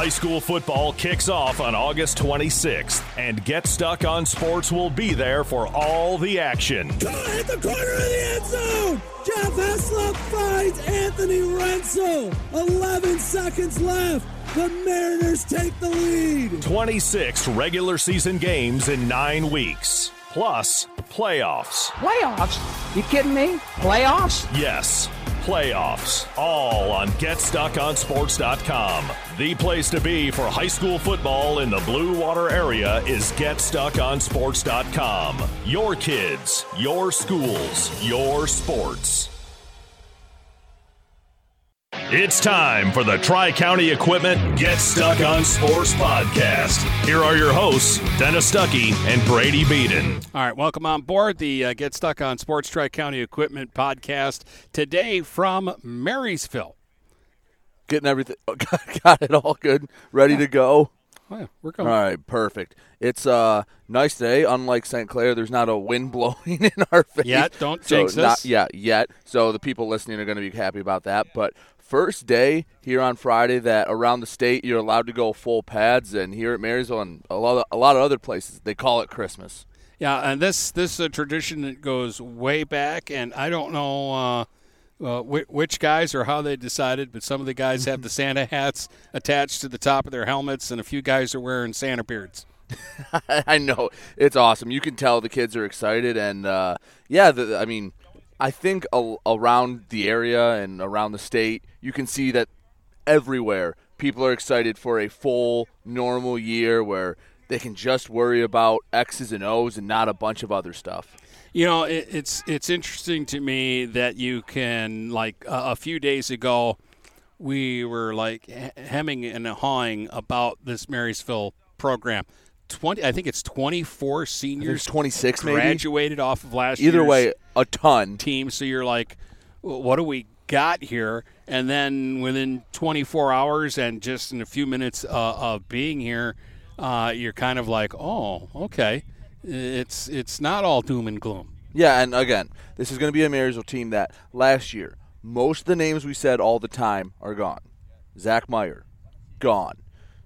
High school football kicks off on August 26th, and Get Stuck on Sports will be there for all the action. Come on, hit the corner of the end zone! Jeff Heslop finds Anthony Renzel. 11 seconds left. The Mariners take the lead. 26 regular season games in nine weeks. Plus, playoffs. Playoffs? You kidding me? Playoffs? Yes, playoffs. All on GetStuckOnSports.com. The place to be for high school football in the Blue Water area is GetStuckOnSports.com. Your kids, your schools, your sports. It's time for the Tri County Equipment Get Stuck on Sports podcast. Here are your hosts, Dennis Stuckey and Brady Beaton. All right, welcome on board the uh, Get Stuck on Sports Tri County Equipment podcast today from Marysville. Getting everything, got it all good, ready to go. Oh, yeah, we're going. All right, perfect. It's a nice day. Unlike St. Clair, there's not a wind blowing in our face. Yet, don't so jinx not, us. Yeah, yet. So the people listening are going to be happy about that. But first day here on Friday that around the state you're allowed to go full pads, and here at Marysville and a lot of, a lot of other places they call it Christmas. Yeah, and this this is a tradition that goes way back, and I don't know uh, uh, which guys or how they decided, but some of the guys have the Santa hats attached to the top of their helmets, and a few guys are wearing Santa beards. I know it's awesome. You can tell the kids are excited, and uh, yeah, the, I mean, I think a- around the area and around the state, you can see that everywhere people are excited for a full normal year where they can just worry about X's and O's and not a bunch of other stuff. You know, it, it's it's interesting to me that you can like uh, a few days ago, we were like hemming and hawing about this Marysville program. Twenty, I think it's twenty four seniors 26 maybe. graduated off of last Either way, a ton. team. So you're like, what do we got here? And then within 24 hours and just in a few minutes uh, of being here, uh, you're kind of like, oh, okay, it's it's not all doom and gloom. Yeah, and again, this is going to be a Marysville team that last year, most of the names we said all the time are gone. Zach Meyer, gone.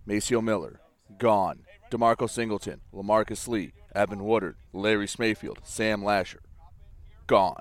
Maceo Miller, gone. DeMarco Singleton, Lamarcus Lee, Evan Woodard, Larry Smayfield, Sam Lasher, gone.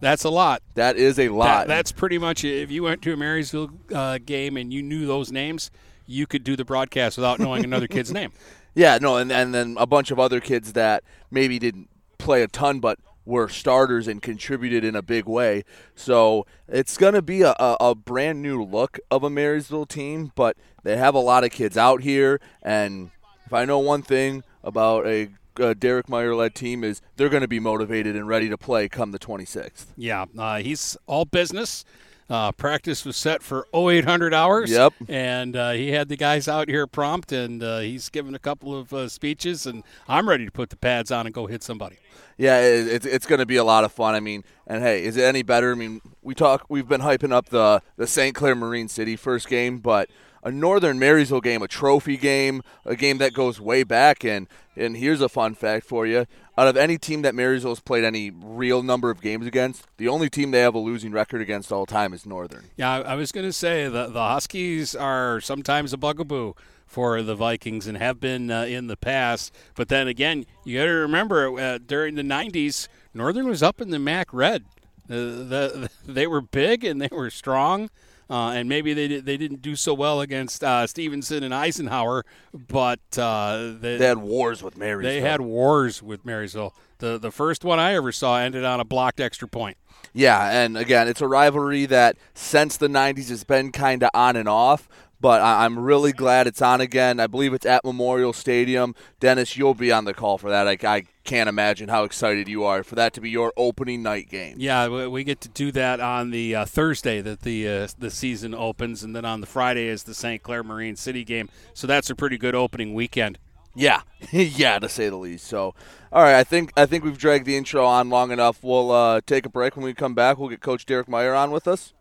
That's a lot. That is a That, lot. that's pretty much it. If you went to a Marysville uh, game and you knew those names, you could do the broadcast without knowing another kid's name. Yeah, no, and, and then a bunch of other kids that maybe didn't play a ton but were starters and contributed in a big way. So it's going to be a, a, a brand new look of a Marysville team, but they have a lot of kids out here. And if I know one thing about a, a Derek Meyer led team is they're going to be motivated and ready to play come the 26th. Yeah, uh, he's all business. Uh, practice was set for 0800 hours. Yep. And uh, he had the guys out here prompt, and uh, he's given a couple of uh, speeches, and I'm ready to put the pads on and go hit somebody. Yeah, it, it's it's going to be a lot of fun. I mean, and hey, is it any better? I mean, we talk. We've been hyping up the the St. Clair Marine City first game, but a Northern Marysville game, a trophy game, a game that goes way back. And and here's a fun fact for you: out of any team that Marysville's played any real number of games against, the only team they have a losing record against all time is Northern. Yeah, I, was going to say the the Huskies are sometimes a bugaboo for the Vikings and have been uh, in the past. But then again, you got to remember uh, during the '90s, Northern was up in the MAC red. Uh, the, they were big and they were strong. Uh, and maybe they did, they didn't do so well against uh, Stevenson and Eisenhower, but uh, they, They had wars with Marysville. they had wars with Marysville. The the first one I ever saw ended on a blocked extra point. Yeah, and again, it's a rivalry that since the 90s has been kind of on and off, but I- I'm really glad it's on again. I believe it's at Memorial Stadium. Dennis, you'll be on the call for that. I, I can't imagine how excited you are for that to be your opening night game. Yeah, we- we get to do that on the uh, Thursday that the uh, the season opens, and then on the Friday is the St. Clair Marine City game. So that's a pretty good opening weekend. Yeah, yeah, to say the least. So, all right, I think I think we've dragged the intro on long enough. We'll uh, take a break. When we come back, we'll get Coach Derek Meyer on with us.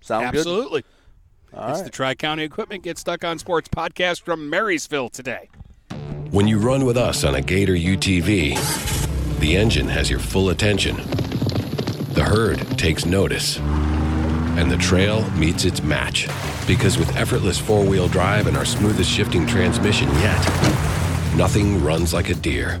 Sound good? Absolutely. All it's right. the Tri County Equipment Get Stuck on Sports podcast from Marysville today. When you run with us on a Gator UTV, the engine has your full attention. The herd takes notice, and the trail meets its match. Because with effortless four wheel drive and our smoothest shifting transmission yet, nothing runs like a Deere.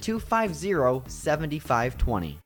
250 7520.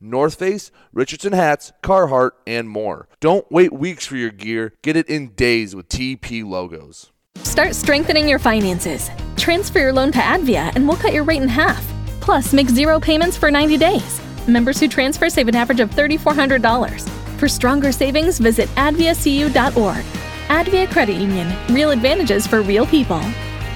North Face, Richardson hats, Carhartt, and more. Don't wait weeks for your gear. Get it in days with TP logos. Start strengthening your finances. Transfer your loan to Advia and we'll cut your rate in half. Plus, make zero payments for 90 days. Members who transfer save an average of $3,400. For stronger savings, visit adviacu.org. Advia Credit Union. Real advantages for real people.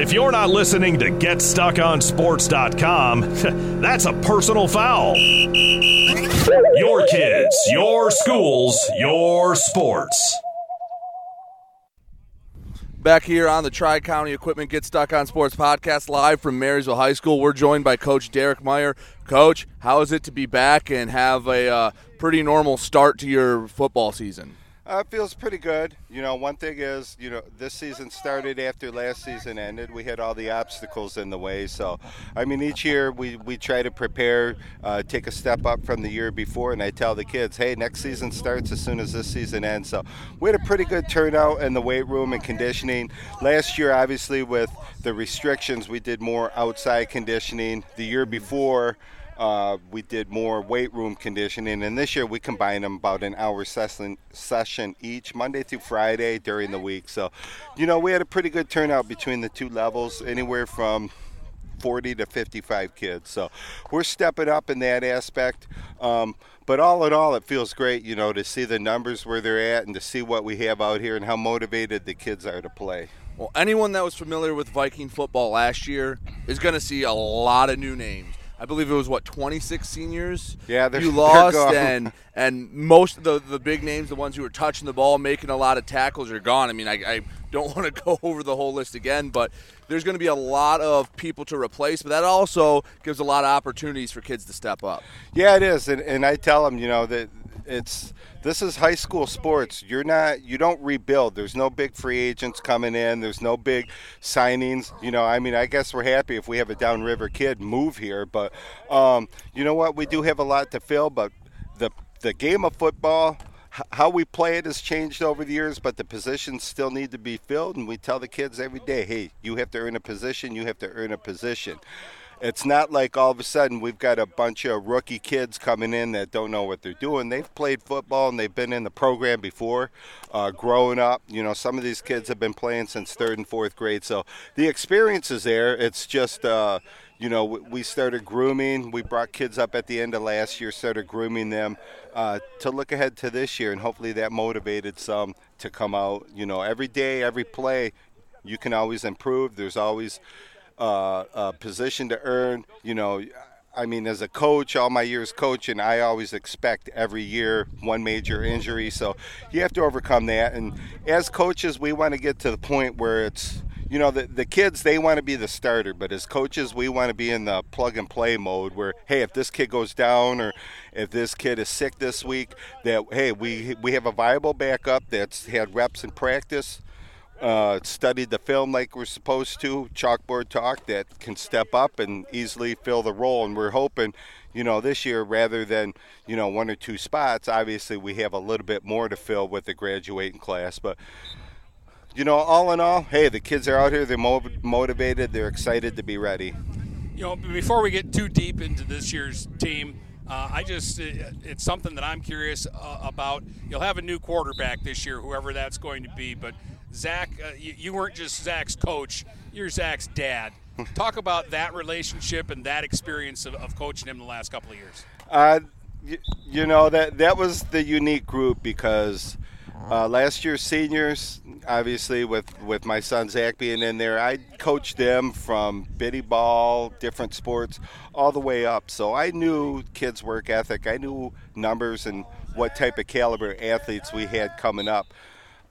If you're not listening to GetStuckOnSports.com, that's a personal foul. Your kids, your schools, your sports. Back here on the Tri County Equipment Get Stuck on Sports podcast, live from Marysville High School. We're joined by Coach Derek Meyer. Coach, how is it to be back and have a uh, pretty normal start to your football season? Uh, it feels pretty good. You know, one thing is, you know, this season started after last season ended. We had all the obstacles in the way. So, I mean, each year we, we try to prepare, uh, take a step up from the year before. And I tell the kids, hey, next season starts as soon as this season ends. So, we had a pretty good turnout in the weight room and conditioning. Last year, obviously, with the restrictions, we did more outside conditioning. The year before, uh, we did more weight room conditioning, and this year we combined them about an hour session session each, Monday through Friday during the week. So, you know, we had a pretty good turnout between the two levels, anywhere from 40 to 55 kids. So we're stepping up in that aspect. Um, but all in all, it feels great, you know, to see the numbers where they're at and to see what we have out here and how motivated the kids are to play. Well, anyone that was familiar with Viking football last year is going to see a lot of new names. I believe it was what 26 seniors. Yeah, they're, you lost, they're and and most of the the big names, the ones who were touching the ball, making a lot of tackles, are gone. I mean, I, I don't want to go over the whole list again, but there's going to be a lot of people to replace. But that also gives a lot of opportunities for kids to step up. Yeah, it is, and and I tell them, you know, that it's this is high school sports. You're not you don't rebuild. There's no big free agents coming in. There's no big signings. You know, I mean, I guess we're happy if we have a downriver kid move here, but um, you know what? We do have a lot to fill, but the the game of football how we play it has changed over the years, but the positions still need to be filled. And we tell the kids every day, hey, you have to earn a position, you have to earn a position. It's not like all of a sudden we've got a bunch of rookie kids coming in that don't know what they're doing. They've played football and they've been in the program before, uh, growing up. You know, some of these kids have been playing since third and fourth grade, so the experience is there. It's just. Uh, you know, we started grooming. We brought kids up at the end of last year, started grooming them uh, to look ahead to this year, and hopefully that motivated some to come out. You know, every day, every play, you can always improve. There's always uh, a position to earn. You know, I mean, as a coach, all my years coaching, I always expect every year one major injury. So you have to overcome that. And as coaches, we want to get to the point where it's you know the, the kids they want to be the starter but as coaches we want to be in the plug and play mode where hey if this kid goes down or if this kid is sick this week that hey we we have a viable backup that's had reps in practice uh, studied the film like we're supposed to chalkboard talk that can step up and easily fill the role and we're hoping you know this year rather than you know one or two spots obviously we have a little bit more to fill with the graduating class but you know, all in all, hey, the kids are out here. They're motivated. They're excited to be ready. You know, before we get too deep into this year's team, uh, I just it's something that I'm curious uh, about. You'll have a new quarterback this year, whoever that's going to be. But Zach, uh, you, you, weren't just Zach's coach; you're Zach's dad. Talk about that relationship and that experience of, of coaching him the last couple of years. Uh, you, you know that that was the unique group because uh, last year's seniors, obviously, with, with my son Zach being in there, I coached them from biddy ball, different sports, all the way up. So I knew kids' work ethic. I knew numbers and what type of caliber athletes we had coming up.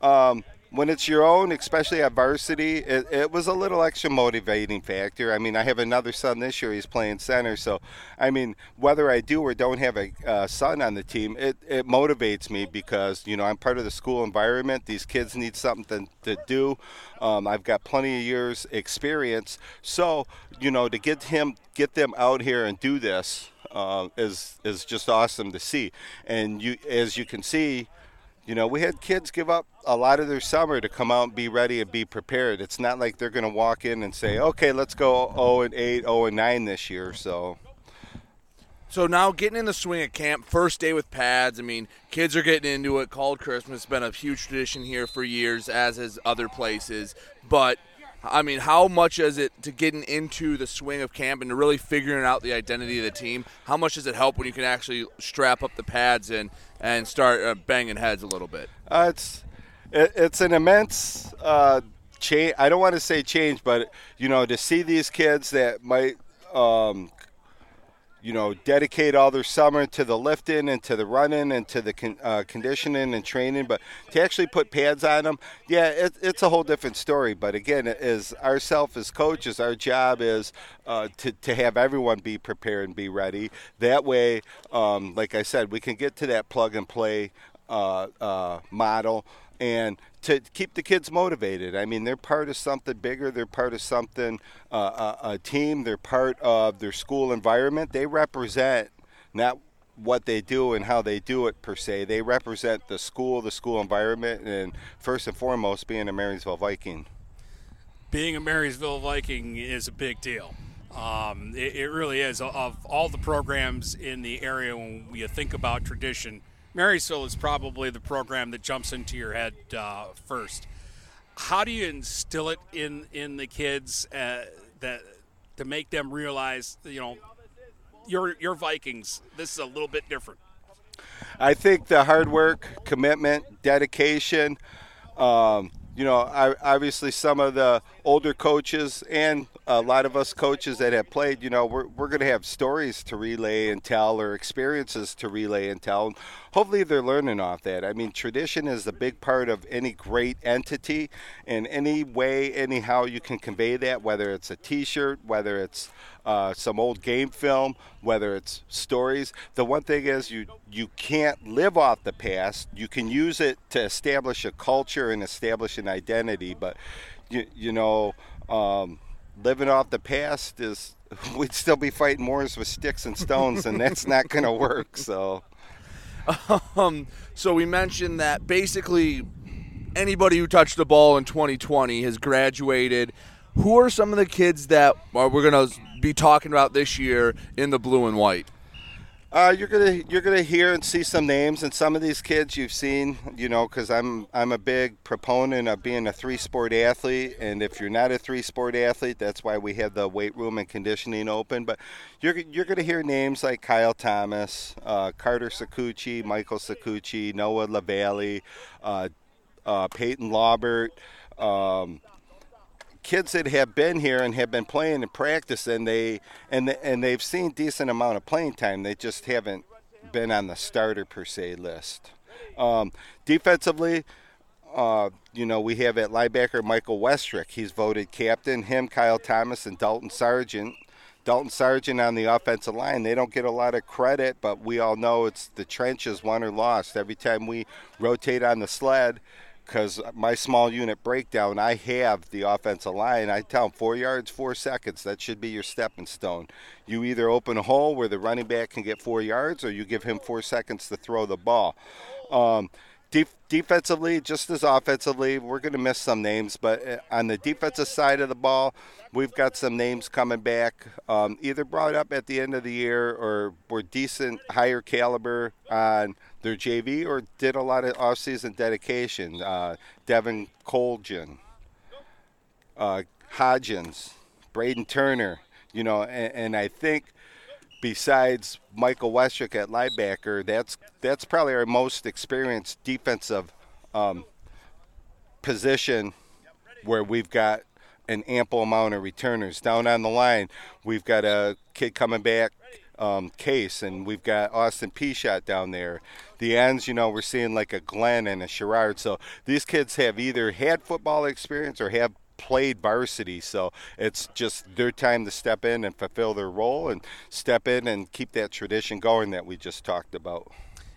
Um, when it's your own, especially at varsity, it, it, was a little extra motivating factor. I mean, I have another son this year; he's playing center. So, I mean, whether I do or don't have a son on the team, it, it motivates me because you know I'm part of the school environment. These kids need something to do. Um, I've got plenty of years experience, so you know to get him get them out here and do this uh, is is just awesome to see. And you, as you can see you know, we had kids give up a lot of their summer to come out and be ready and be prepared. It's not like they're going to walk in and say, "Okay, let's go 0 and 8, 0 and 9 this year." So so now getting in the swing of camp, first day with pads. I mean, kids are getting into it. Called Christmas, been a huge tradition here for years, as is other places. But I mean, how much is it to getting into the swing of camp and to really figuring out the identity of the team? How much does it help when you can actually strap up the pads and and start uh, banging heads a little bit? Uh, it's it, it's an immense uh, change. I don't want to say change, but you know, to see these kids that might um, you know, dedicate all their summer to the lifting and to the running and to the con- uh, conditioning and training. But to actually put pads on them, yeah, it, it's a whole different story. But again, as ourselves as coaches, our job is uh, to, to have everyone be prepared and be ready. That way, um, like I said, we can get to that plug and play uh, uh model and to keep the kids motivated. I mean, they're part of something bigger. They're part of something, uh, a, a, team. They're part of their school environment. They represent not what they do and how they do it per se. They represent the school, the school environment, and first and foremost, being a Marysville Viking. Being a Marysville Viking is a big deal. Um, it, it, really is. Of all the programs in the area, when you think about tradition, Marysville is probably the program that jumps into your head uh, first. How do you instill it in in the kids uh, that to make them realize, you know, your your Vikings? This is a little bit different. I think the hard work, commitment, dedication. Um, you know, obviously some of the older coaches and a lot of us coaches that have played, you know, we're, we're going to have stories to relay and tell or experiences to relay and tell. Hopefully they're learning off that. I mean, tradition is a big part of any great entity in any way, anyhow you can convey that, whether it's a t-shirt, whether it's uh, some old game film, whether it's stories. The one thing is you you can't live off the past. You can use it to establish a culture and establish an identity, but you you know. Um, living off the past is we'd still be fighting wars with sticks and stones and that's not going to work so um, so we mentioned that basically anybody who touched the ball in 2020 has graduated who are some of the kids that are, we're going to be talking about this year in the blue and white? Uh, you're gonna you're gonna hear and see some names, and some of these kids you've seen, you know, because I'm I'm a big proponent of being a three sport athlete, and if you're not a three sport athlete, that's why we have the weight room and conditioning open. But you're you're gonna hear names like Kyle Thomas, uh, Carter Sakuchi, Michael Sakuchi, Noah Lavalley, uh, uh, Peyton Laubert. Um, kids that have been here and have been playing and practicing, they and and they've seen decent amount of playing time. They just haven't been on the starter per se list. Um, defensively, uh, you know, we have at linebacker Michael Westrick. He's voted captain. Him, Kyle Thomas, and Dalton Sargent. Dalton Sargent on the offensive line, they don't get a lot of credit, but we all know it's the trenches won or lost. Every time we rotate on the sled, because my small unit breakdown, I have the offensive line. I tell them four yards, four seconds. That should be your stepping stone. You either open a hole where the running back can get four yards, or you give him four seconds to throw the ball. Um, Def- defensively, just as offensively, we're going to miss some names, but uh, on the defensive side of the ball, we've got some names coming back, um, either brought up at the end of the year or were decent, higher caliber on their JV or did a lot of offseason dedication. Uh, Devin Colgan, uh, Hodgins, Braden Turner, you know, and, and I think – besides Michael Westrick at linebacker, that's that's probably our most experienced defensive um, position where we've got an ample amount of returners. Down on the line, we've got a kid coming back, um, Case, and we've got Austin P. Shot down there. The ends, you know, we're seeing like a Glenn and a Sherrard. So these kids have either had football experience or have played varsity, so it's just their time to step in and fulfill their role and step in and keep that tradition going that we just talked about.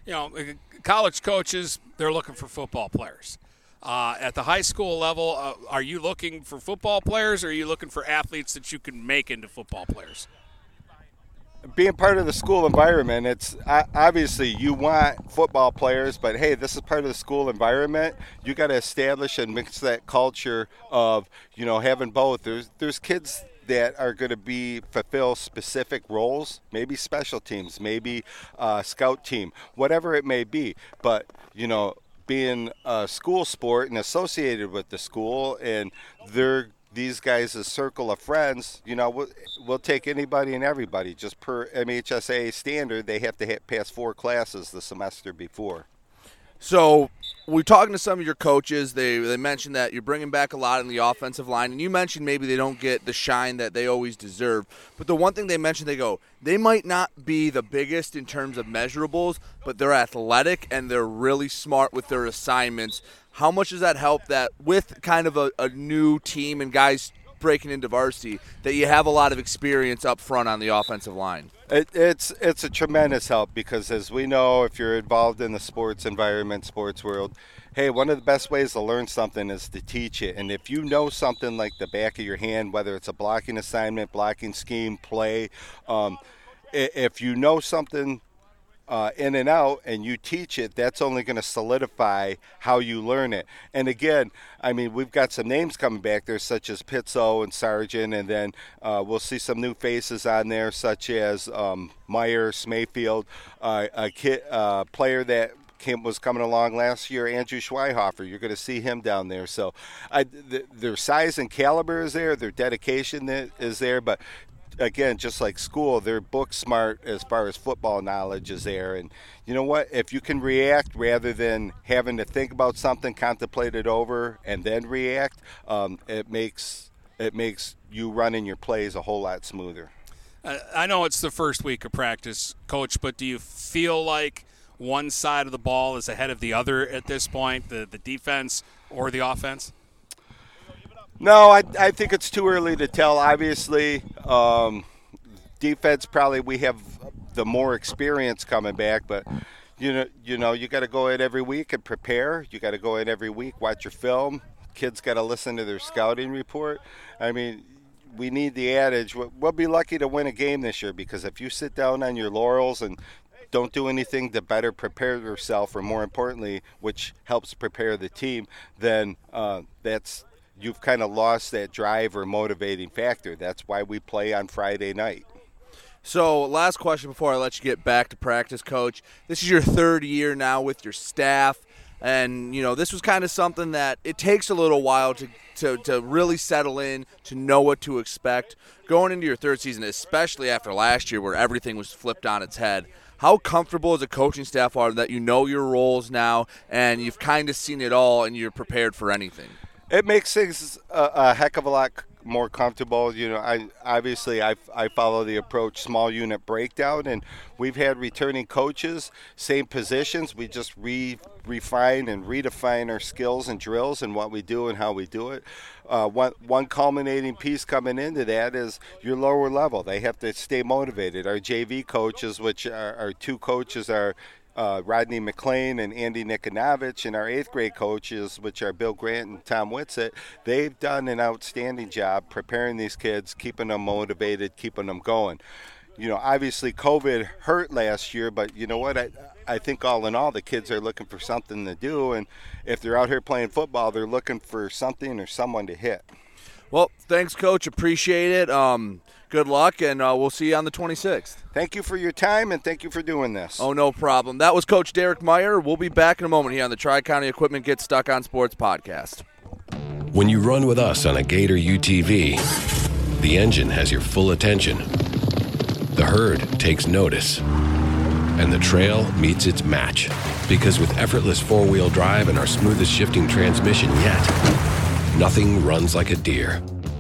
You know, uh, college coaches, they're looking for football players. Uh, at the high school level, uh, are you looking for football players or are you looking for athletes that you can make into football players? Being part of the school environment, it's obviously you want football players, but hey, this is part of the school environment. You got to establish and mix that culture of you know having both. There's there's kids that are going to be fulfill specific roles, maybe special teams, maybe uh, scout team, whatever it may be. But you know, being a school sport and associated with the school, and they're these guys' a circle of friends, you know, we'll, we'll, take anybody and everybody. Just per MHSA standard, they have to hit, pass four classes the semester before. So we're talking to some of your coaches. They they mentioned that you're bringing back a lot in the offensive line, and you mentioned maybe they don't get the shine that they always deserve. But the one thing they mentioned, they go, they might not be the biggest in terms of measurables, but they're athletic and they're really smart with their assignments. How much does that help that with kind of a, a new team and guys breaking into varsity that you have a lot of experience up front on the offensive line? It, it's it's a tremendous help because as we know, if you're involved in the sports environment, sports world, hey, one of the best ways to learn something is to teach it. And if you know something like the back of your hand, whether it's a blocking assignment, blocking scheme, play, um, if you know something uh, in and out and you teach it, that's only going to solidify how you learn it. And again, I mean, we've got some names coming back there, such as Pizzo and Sargent, and then uh, we'll see some new faces on there, such as um, Myers, Mayfield, uh, a kid, uh, player that was coming along last year, Andrew Schweihofer. You're going to see him down there. So I, th- their size and caliber is there, their dedication is there, but again, just like school, they're book smart as far as football knowledge is there. And you know what? If you can react rather than having to think about something, contemplate it over, and then react, um, it makes it makes you running your plays a whole lot smoother. I know it's the first week of practice, coach, but do you feel like one side of the ball is ahead of the other at this point, the the defense or the offense? No, I, I think it's too early to tell. Obviously, um, defense probably we have the more experience coming back, but you know, you know, you got to go in every week and prepare. You got to go in every week, watch your film. Kids got to listen to their scouting report. I mean, we need the adage. We'll be lucky to win a game this year because if you sit down on your laurels and don't do anything to better prepare yourself, or more importantly, which helps prepare the team, then uh, that's you've kind of lost that drive or motivating factor. That's why we play on Friday night. So, last question before I let you get back to practice, coach. This is your third year now with your staff. And, you know, this was kind of something that it takes a little while to, to, to really settle in, to know what to expect. Going into your third season, especially after last year where everything was flipped on its head, how comfortable as a coaching staff are that you know your roles now and you've kind of seen it all and you're prepared for anything? It makes things a, a, heck of a lot more comfortable. You know, I obviously I, I follow the approach small unit breakdown, and we've had returning coaches, same positions. We just re refine and redefine our skills and drills and what we do and how we do it. Uh, one one culminating piece coming into that is your lower level. They have to stay motivated. Our JV coaches, which are, our two coaches, are uh, Rodney McLean and Andy Nikonovich, and our eighth grade coaches, which are Bill Grant and Tom Whitsett, they've done an outstanding job preparing these kids, keeping them motivated, keeping them going. You know, obviously COVID hurt last year, but you know what? I, I think all in all, the kids are looking for something to do, and if they're out here playing football, they're looking for something or someone to hit. Well, thanks, Coach. Appreciate it. Um, good luck, and uh, we'll see you on the 26th. Thank you for your time, and thank you for doing this. Oh, no problem. That was Coach Derek Meyer. We'll be back in a moment here on the Tri County Equipment Get Stuck on Sports podcast. When you run with us on a Gator UTV, the engine has your full attention, the herd takes notice, and the trail meets its match. Because with effortless four wheel drive and our smoothest shifting transmission yet, Nothing runs like a Deere.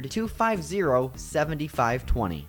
250 7520.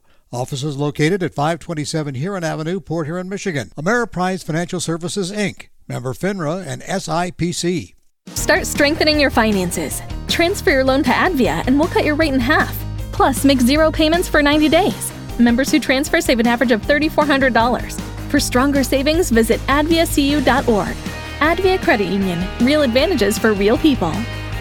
Office is located at 527 Huron Avenue, Port Huron, Michigan. Ameriprise Financial Services, Inc., member FINRA and SIPC. Start strengthening your finances. Transfer your loan to Advia and we'll cut your rate in half. Plus, make zero payments for 90 days. Members who transfer save an average of $3,400. For stronger savings, visit adviacu.org. Advia Credit Union. Real advantages for real people.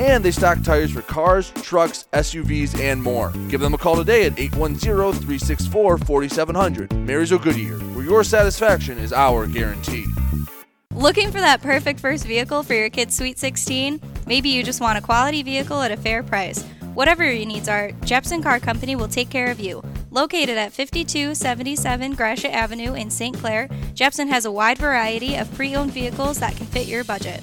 and they stock tires for cars, trucks, SUVs, and more. Give them a call today at 810 364 4700. Marysville Goodyear, where your satisfaction is our guarantee. Looking for that perfect first vehicle for your kid's Sweet 16? Maybe you just want a quality vehicle at a fair price. Whatever your needs are, Jepson Car Company will take care of you. Located at 5277 Gratiot Avenue in St. Clair, Jepson has a wide variety of pre owned vehicles that can fit your budget.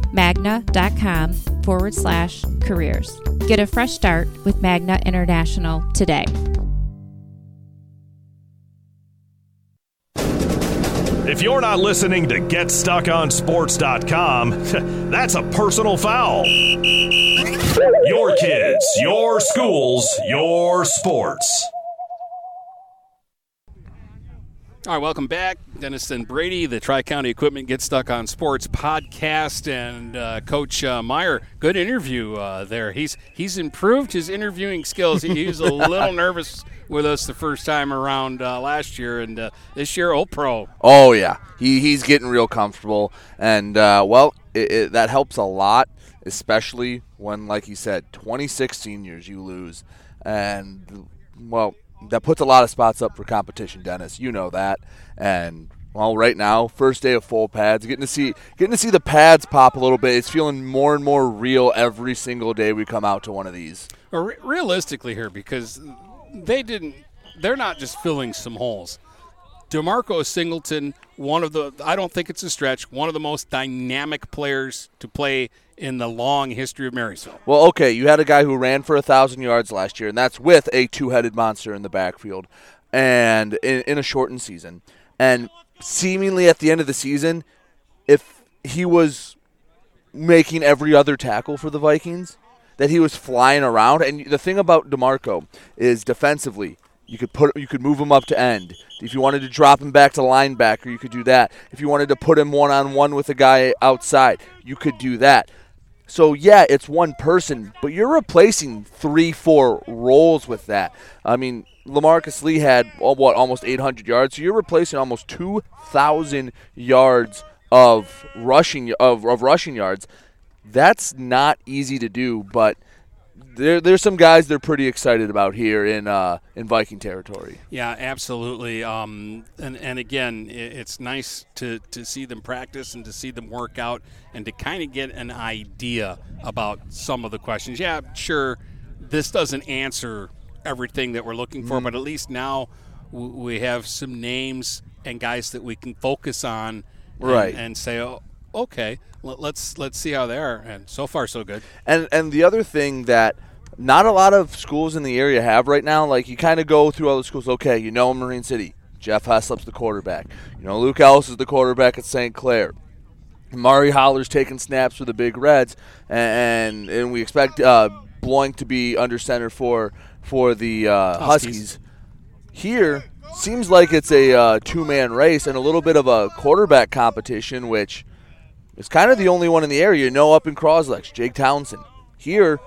magna.com forward slash careers. Get a fresh start with Magna International today. If you're not listening to GetStuckOnSports.com, that's a personal foul. Your kids, your schools, your sports. All right, welcome back. Dennis and Brady, the Tri County Equipment Get Stuck on Sports podcast, and uh, Coach uh, Meyer. Good interview uh, there. He's he's improved his interviewing skills. He, he was a little nervous with us the first time around uh, last year, and uh, this year, oh pro. Oh yeah, he he's getting real comfortable, and uh, well, it, it, that helps a lot, especially when, like you said, 26 seniors you lose, and well, that puts a lot of spots up for competition, Dennis. You know that. And well, right now, first day of full pads, getting to see getting to see the pads pop a little bit. It's feeling more and more real every single day we come out to one of these. Realistically here, because they didn't, they're not just filling some holes. Demarco Singleton, one of the, I don't think it's a stretch, one of the most dynamic players to play in the long history of Marysville. Well, okay, you had a guy who ran for a thousand yards last year, and that's with a two-headed monster in the backfield, and in, in a shortened season, and seemingly at the end of the season, if he was making every other tackle for the Vikings, that he was flying around. And the thing about Demarco is defensively, you could put you could move him up to end. If you wanted to drop him back to linebacker, you could do that. If you wanted to put him one on one with a guy outside, you could do that. So yeah, it's one person, but you're replacing three, four roles with that. I mean, Lamarcus Lee had oh, what almost 800 yards, so you're replacing almost 2,000 yards of rushing of, of rushing yards. That's not easy to do, but there, there's some guys they're pretty excited about here in uh, in Viking territory. Yeah, absolutely. Um, and and again, it's nice to to see them practice and to see them work out and to kind of get an idea about some of the questions. Yeah, sure, this doesn't answer everything that we're looking for, mm. but at least now we have some names and guys that we can focus on, right, and, and say, oh, okay, let's let's see how they are. And so far, so good. And and the other thing that not a lot of schools in the area have right now, like you kind of go through all the schools. Okay, you know Marine City, Jeff Heslop's the quarterback. You know Luke Ellis is the quarterback at St. Clair. Mari Holler's taking snaps for the Big Reds, and and we expect uh, Bloink to be under center for for the uh, Huskies. Huskies. Here seems like it's a uh, two man race and a little bit of a quarterback competition, which is kind of the only one in the area. You know, up in Croslex, Jake Townsend. Here,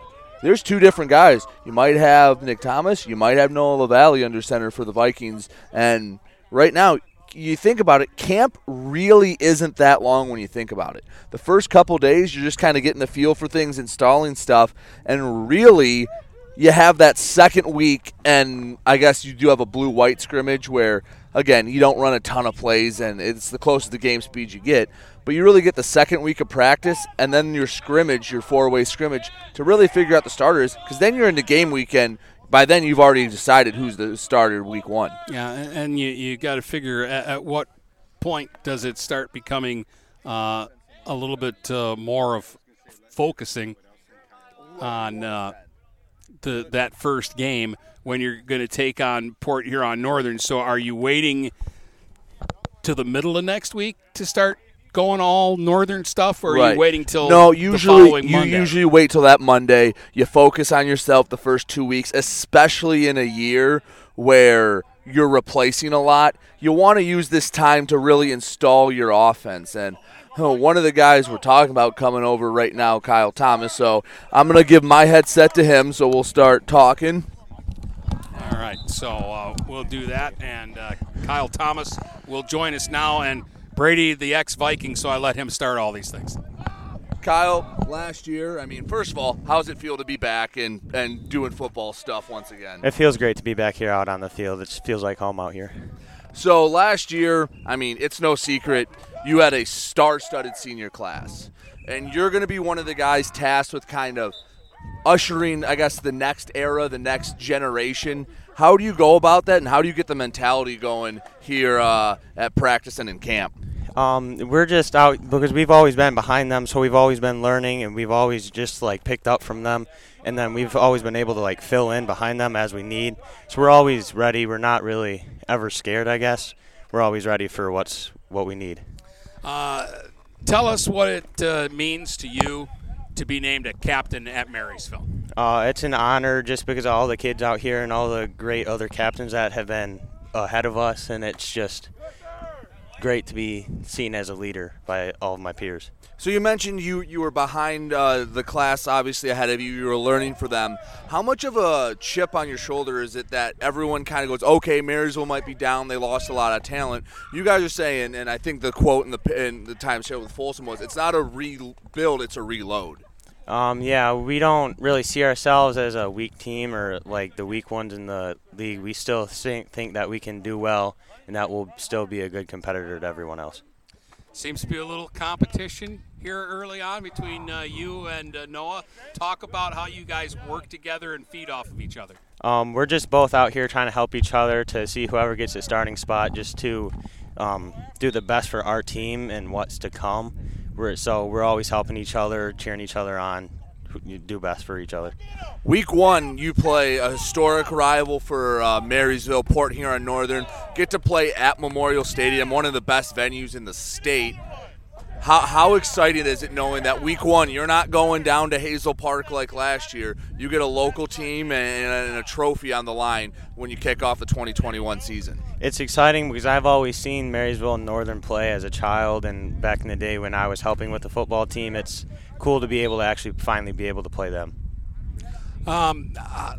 there's two different guys. You might have Nick Thomas, you might have Noah LaValle under center for the Vikings, and right now you think about it, camp really isn't that long when you think about it. The first couple days, you're just kind of getting the feel for things, installing stuff, and really, you have that second week, and I guess you do have a blue white scrimmage where, again, you don't run a ton of plays, and it's the closest to game speed you get. But you really get the second week of practice, and then your scrimmage, your four way scrimmage, to really figure out the starters, because then you're in the game weekend by then you've already decided who's the starter week one. Yeah, and you you got to figure at, at, what point does it start becoming uh, a little bit uh, more of focusing on uh, the that first game when you're going to take on Port Huron Northern. So are you waiting to the middle of next week to start going all northern stuff, or are you waiting till no? Usually, you usually wait till that Monday. You focus on yourself the first two weeks, especially in a year where you're replacing a lot. You want to use this time to really install your offense and. Oh, one of the guys we're talking about coming over right now, Kyle Thomas. So I'm going to give my headset to him. So we'll start talking. All right, so uh, we'll do that, and uh, Kyle Thomas will join us now. And Brady, the ex Viking, so I let him start all these things. Kyle, last year, I mean, first of all, how does it feel to be back and, and doing football stuff once again? It feels great to be back here out on the field. It feels like home out here. So last year, I mean, it's no secret, you had a star studded senior class. And you're going to be one of the guys tasked with kind of ushering, I guess, the next era, the next generation. How do you go about that, and how do you get the mentality going here uh, at practice and in camp? Um, we're just out because we've always been behind them, so we've always been learning, and we've always just like picked up from them, and then we've always been able to like fill in behind them as we need. So we're always ready. We're not really ever scared, I guess. We're always ready for what's what we need. Uh, tell us what it uh, means to you to be named a captain at Marysville. Uh, it's an honor just because of all the kids out here and all the great other captains that have been ahead of us, and it's just great to be seen as a leader by all of my peers. So you mentioned you you were behind uh, the class, obviously ahead of you. You were learning for them. How much of a chip on your shoulder is it that everyone kind of goes, "Okay, Marysville might be down. They lost a lot of talent." You guys are saying, and I think the quote in the in the time show with Folsom was, "It's not a rebuild; it's a reload." Um, yeah, we don't really see ourselves as a weak team or like the weak ones in the league. We still think, think that we can do well and that we'll still be a good competitor to everyone else. Seems to be a little competition here early on between uh, you and uh, Noah. Talk about how you guys work together and feed off of each other. Um, we're just both out here trying to help each other to see whoever gets a starting spot, just to um, do the best for our team and what's to come. We're, so we're always helping each other, cheering each other on, do best for each other. Week one, you play a historic rival for uh, Marysville, Port here Huron Northern. Get to play at Memorial Stadium, one of the best venues in the state. How, how exciting is it knowing that week one you're not going down to Hazel Park like last year? You get a local team and, and a trophy on the line when you kick off the 2021 season. It's exciting because I've always seen Marysville and Northern play as a child, and back in the day when I was helping with the football team, it's cool to be able to actually finally be able to play them. Um,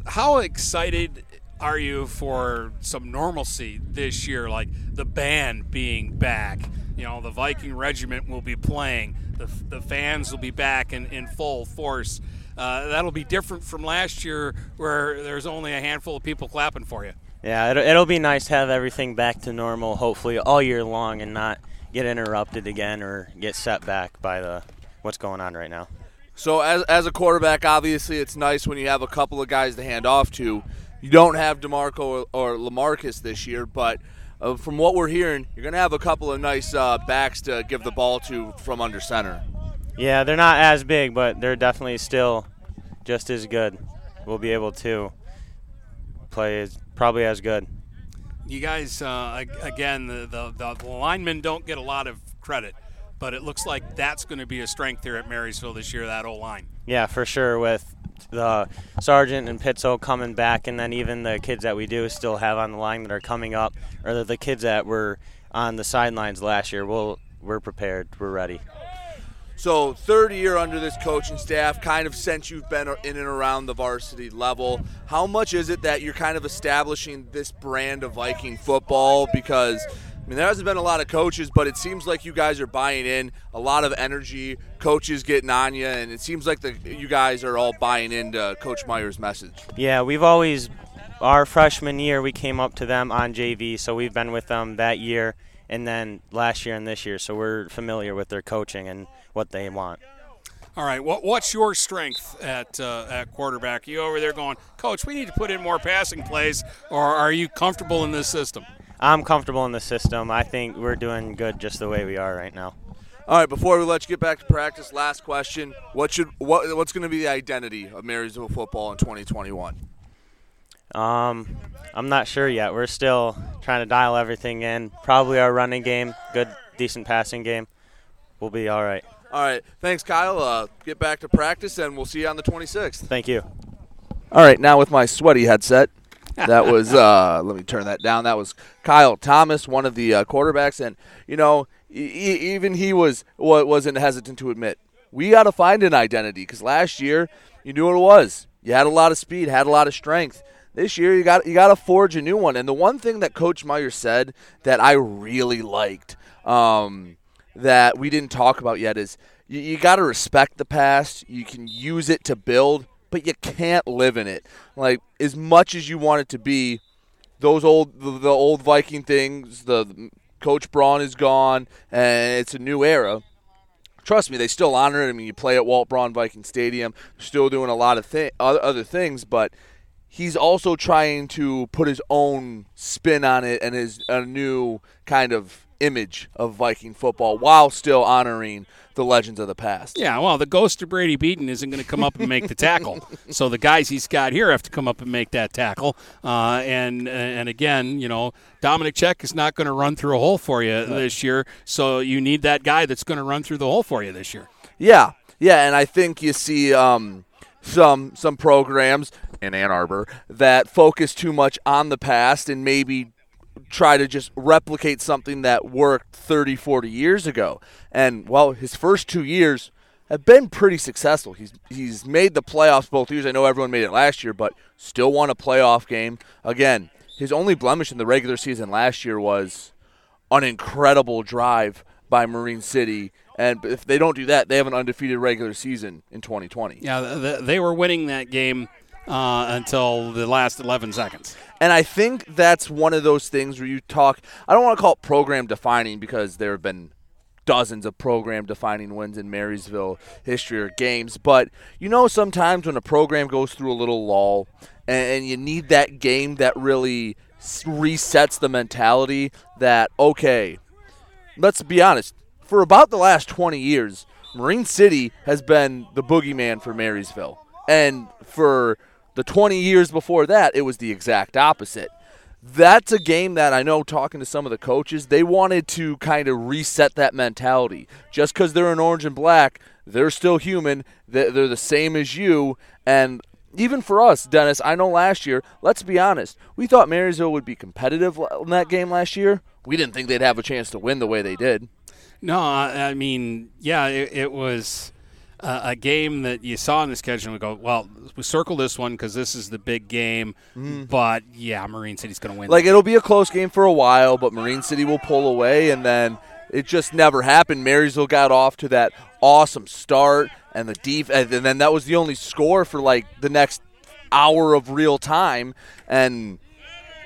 how excited are you for some normalcy this year, like the band being back? you know the Viking regiment will be playing. The, the fans will be back in, in full force. Uh, that'll be different from last year, where there's only a handful of people clapping for you. Yeah, it'll, it'll be nice to have everything back to normal, hopefully all year long, and not get interrupted again or get set back by the what's going on right now. So as as a quarterback, obviously it's nice when you have a couple of guys to hand off to. You don't have Demarco or, or Lamarcus this year, but uh, from what we're hearing, you're going to have a couple of nice uh, backs to give the ball to from under center. Yeah, they're not as big, but they're definitely still just as good. We'll be able to play as, probably as good. You guys, uh, again, the, the, the linemen don't get a lot of credit, but it looks like that's going to be a strength here at Marysville this year, that O line. Yeah, for sure. With the Sargent and Pitzo coming back, and then even the kids that we do still have on the line that are coming up, or the kids that were on the sidelines last year, we'll, we're prepared. We're ready. So, third year under this coaching staff, kind of since you've been in and around the varsity level, how much is it that you're kind of establishing this brand of Viking football? Because, I mean, there hasn't been a lot of coaches, but it seems like you guys are buying in, a lot of energy, coaches getting on you, and it seems like the, you guys are all buying into Coach Meyer's message. Yeah, we've always, our freshman year, we came up to them on JV, so we've been with them that year and then last year and this year, so we're familiar with their coaching and what they want. All right, what, what's your strength at uh, at quarterback? You over there going, Coach, we need to put in more passing plays, or are you comfortable in this system? I'm comfortable in the system. I think we're doing good just the way we are right now. All right, before we let you get back to practice, last question: What should what what's going to be the identity of Marysville football in 2021? Um, I'm not sure yet. We're still trying to dial everything in. Probably our running game, good, decent passing game. We'll be all right. All right. Thanks, Kyle. Uh, get back to practice, and we'll see you on the 26th. Thank you. All right. Now with my sweaty headset. That was uh, let me turn that down. That was Kyle Thomas, one of the uh, quarterbacks, and you know, e- even he was wasn't hesitant to admit we got to find an identity because last year you knew what it was. You had a lot of speed, had a lot of strength. This year you got you got to forge a new one. And the one thing that Coach Meyer said that I really liked um, that we didn't talk about yet is you, you got to respect the past. You can use it to build, but you can't live in it. Like as much as you want it to be, those old the, the old Viking things. The Coach Braun is gone, and it's a new era trust me, they still honor it. I mean, you play at Walt Braun Viking Stadium, still doing a lot of thi- other, other things, but he's also trying to put his own spin on it and his a new kind of image of Viking football while still honoring the legends of the past. Yeah, well, the ghost of Brady Beaton isn't going to come up and make the tackle, so the guys he's got here have to come up and make that tackle. Uh, and and again, you know, Dominic Check is not going to run through a hole for you right. this year, so you need that guy that's going to run through the hole for you this year. Yeah, yeah, and I think you see. Um, some some programs in Ann Arbor that focus too much on the past and maybe try to just replicate something that worked 30 40 years ago. And well his first 2 years have been pretty successful. He's he's made the playoffs both years. I know everyone made it last year but still won a playoff game. Again his only blemish in the regular season last year was an incredible drive by Marine City. And if they don't do that, they have an undefeated regular season in 2020. Yeah, they were winning that game uh, until the last 11 seconds. And I think that's one of those things where you talk. I don't want to call it program defining because there have been dozens of program defining wins in Marysville history or games. But you know, sometimes when a program goes through a little lull and, you need that game that really resets the mentality that, okay, let's be honest, for about the last 20 years, Marine City has been the boogeyman for Marysville. And for the 20 years before that, it was the exact opposite. That's a game that I know talking to some of the coaches, they wanted to kind of reset that mentality. Just because they're in orange and black, they're still human. They're the same as you. And even for us, Dennis, I know last year, let's be honest, we thought Marysville would be competitive in that game last year. We didn't think they'd have a chance to win the way they did. No, I, mean, yeah, it, it was uh, a game that you saw in the schedule and we go, well, we circle this one because this is the big game. Mm. But yeah, Marine City's going to win. Like it'll be a close game for a while, but Marine City will pull away, and then it just never happened. Marysville got off to that awesome start, and the deep, and then that was the only score for like the next hour of real time, and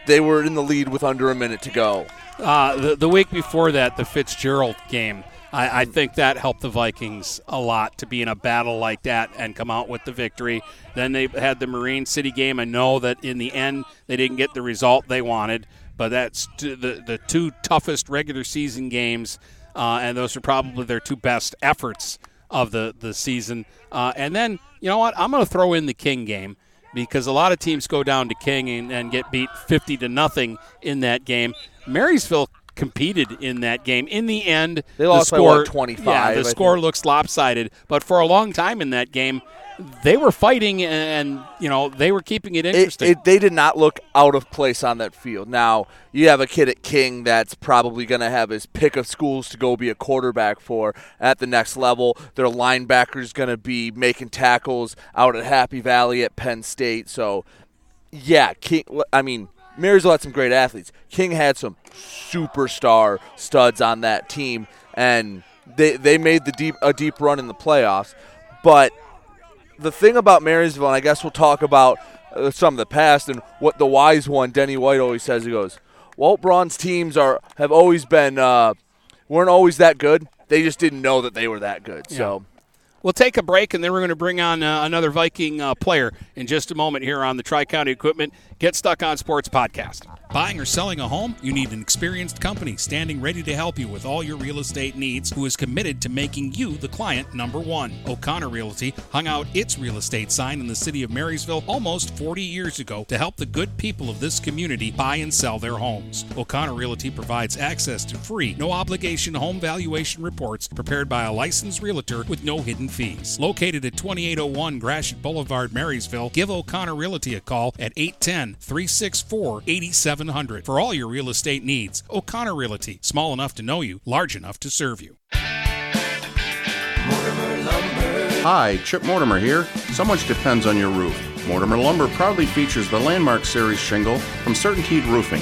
they were in the lead with under a minute to go. Uh, the, the week before that, the Fitzgerald game, I, I, think that helped the Vikings a lot to be in a battle like that and come out with the victory. Then they had the Marine City game. I know that in the end they didn't get the result they wanted, but that's the the two toughest regular season games, uh, and those are probably their two best efforts of the the season. Uh, and then you know what? I'm going to throw in the King game because a lot of teams go down to King and, and get beat 50 to nothing in that game. Marysville competed in that game. In the end, They lost the by, score, what, 25, Yeah, the I score think. looks lopsided. But for a long time in that game, they were fighting and you know they were keeping it It, interesting. it, they did not look out of place on that field. Now, you have a kid at King that's probably going to have his pick of schools to go be a quarterback for at the next level. Their linebacker's going to be making tackles out at Happy Valley at Penn State. So, yeah, King. I mean, Marysville had some great athletes. King had some superstar studs on that team, and they they made the deep a deep run in the playoffs. But the thing about Marysville, and I guess we'll talk about uh, some of the past and what the wise one, Denny White, always says. He goes, "Walt Braun's teams are have always been uh, weren't always that good. They just didn't know that they were that good." So. We'll take a break, and then we're going to bring on uh, another Viking uh, player in just a moment here on the Tri County Equipment Get Stuck on Sports podcast. Buying or selling a home? You need an experienced company standing ready to help you with all your real estate needs who is committed to making you the client number one. O'Connor Realty hung out its real estate sign in the city of Marysville almost 40 years ago to help the good people of this community buy and sell their homes. O'Connor Realty provides access to free, no obligation home valuation reports prepared by a licensed realtor with no hidden fees. Located at 2801 Gratiot Boulevard, Marysville, give O'Connor Realty a call at 810 364 8700 for all your real estate needs. O'Connor Realty, small enough to know you, large enough to serve you. Hi, Chip Mortimer here. So much depends on your roof. Mortimer Lumber proudly features the Landmark Series shingle from Certainteed Roofing.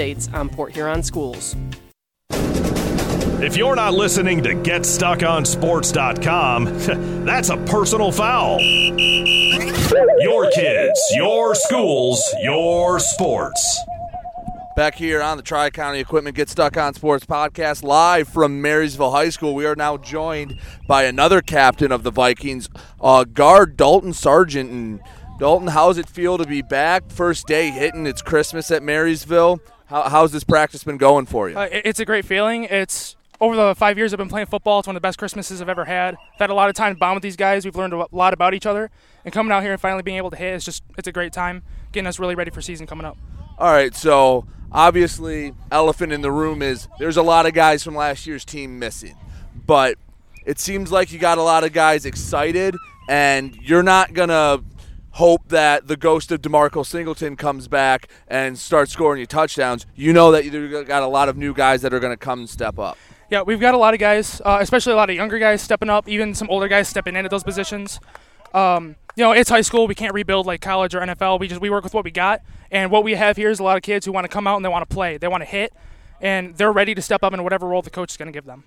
on Port Huron schools. If you're not listening to GetStuckOnSports.com, that's a personal foul. Your kids, your schools, your sports. Back here on the Tri County Equipment Get Stuck on Sports podcast, live from Marysville High School. We are now joined by another captain of the Vikings, uh, guard Dalton Sargent. And Dalton, how's it feel to be back? First day hitting. It's Christmas at Marysville. How, how's this practice been going for you? Uh, it's a great feeling. It's over the five years I've been playing football. It's one of the best Christmases I've ever had. I've had a lot of time to bond with these guys. We've learned a lot about each other, and coming out here and finally being able to hit is just it's a great time, getting us really ready for season coming up. All right, so obviously, elephant in the room is there's a lot of guys from last year's team missing, but it seems like you got a lot of guys excited, and you're not gonna hope that the ghost of DeMarco Singleton comes back and starts scoring you touchdowns. You know that you've got a lot of new guys that are going to come and step up. Yeah, we've got a lot of guys, uh, especially a lot of younger guys stepping up, even some older guys stepping into those positions. Um, you know, it's high school. We can't rebuild like college or NFL. We just we work with what we got, and what we have here is a lot of kids who want to come out and they want to play. They want to hit, and they're ready to step up in whatever role the coach is going to give them.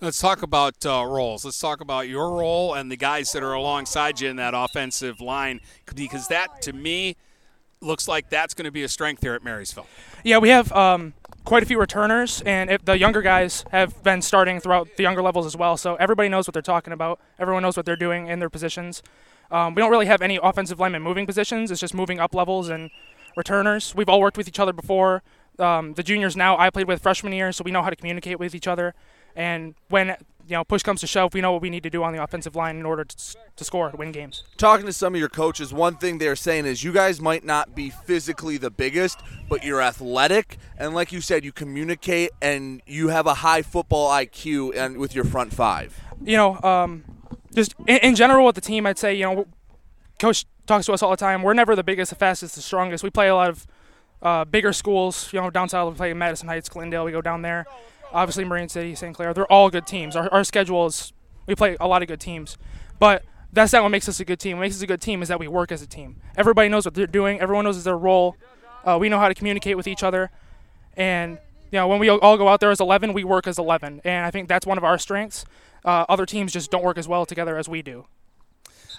Let's talk about uh, roles. Let's talk about your role and the guys that are alongside you in that offensive line, because that, to me, looks like that's going to be a strength here at Marysville. Yeah, we have um, quite a few returners, and it, the younger guys have been starting throughout the younger levels as well. So everybody knows what they're talking about. Everyone knows what they're doing in their positions. Um, we don't really have any offensive linemen moving positions. It's just moving up levels and returners. We've all worked with each other before. Um, the juniors now I played with freshman year, so we know how to communicate with each other. And when you know push comes to shove, we know what we need to do on the offensive line in order to, to score to win games. Talking to some of your coaches, one thing they're saying is you guys might not be physically the biggest, but you're athletic, and like you said, you communicate and you have a high football IQ and with your front five. You know, um, just in, in general with the team, I'd say you know, coach talks to us all the time. We're never the biggest, the fastest, the strongest. We play a lot of uh, bigger schools. You know, down south we play Madison Heights, Glendale. We go down there obviously Marine City, St. Clair. They're all good teams. Our, our schedule is we play a lot of good teams, but that's not what makes us a good team. What makes us a good team is that we work as a team. Everybody knows what they're doing. Everyone knows their role. Uh, we know how to communicate with each other, and you know when we all go out there as 11, we work as 11, and I think that's one of our strengths. Uh, other teams just don't work as well together as we do.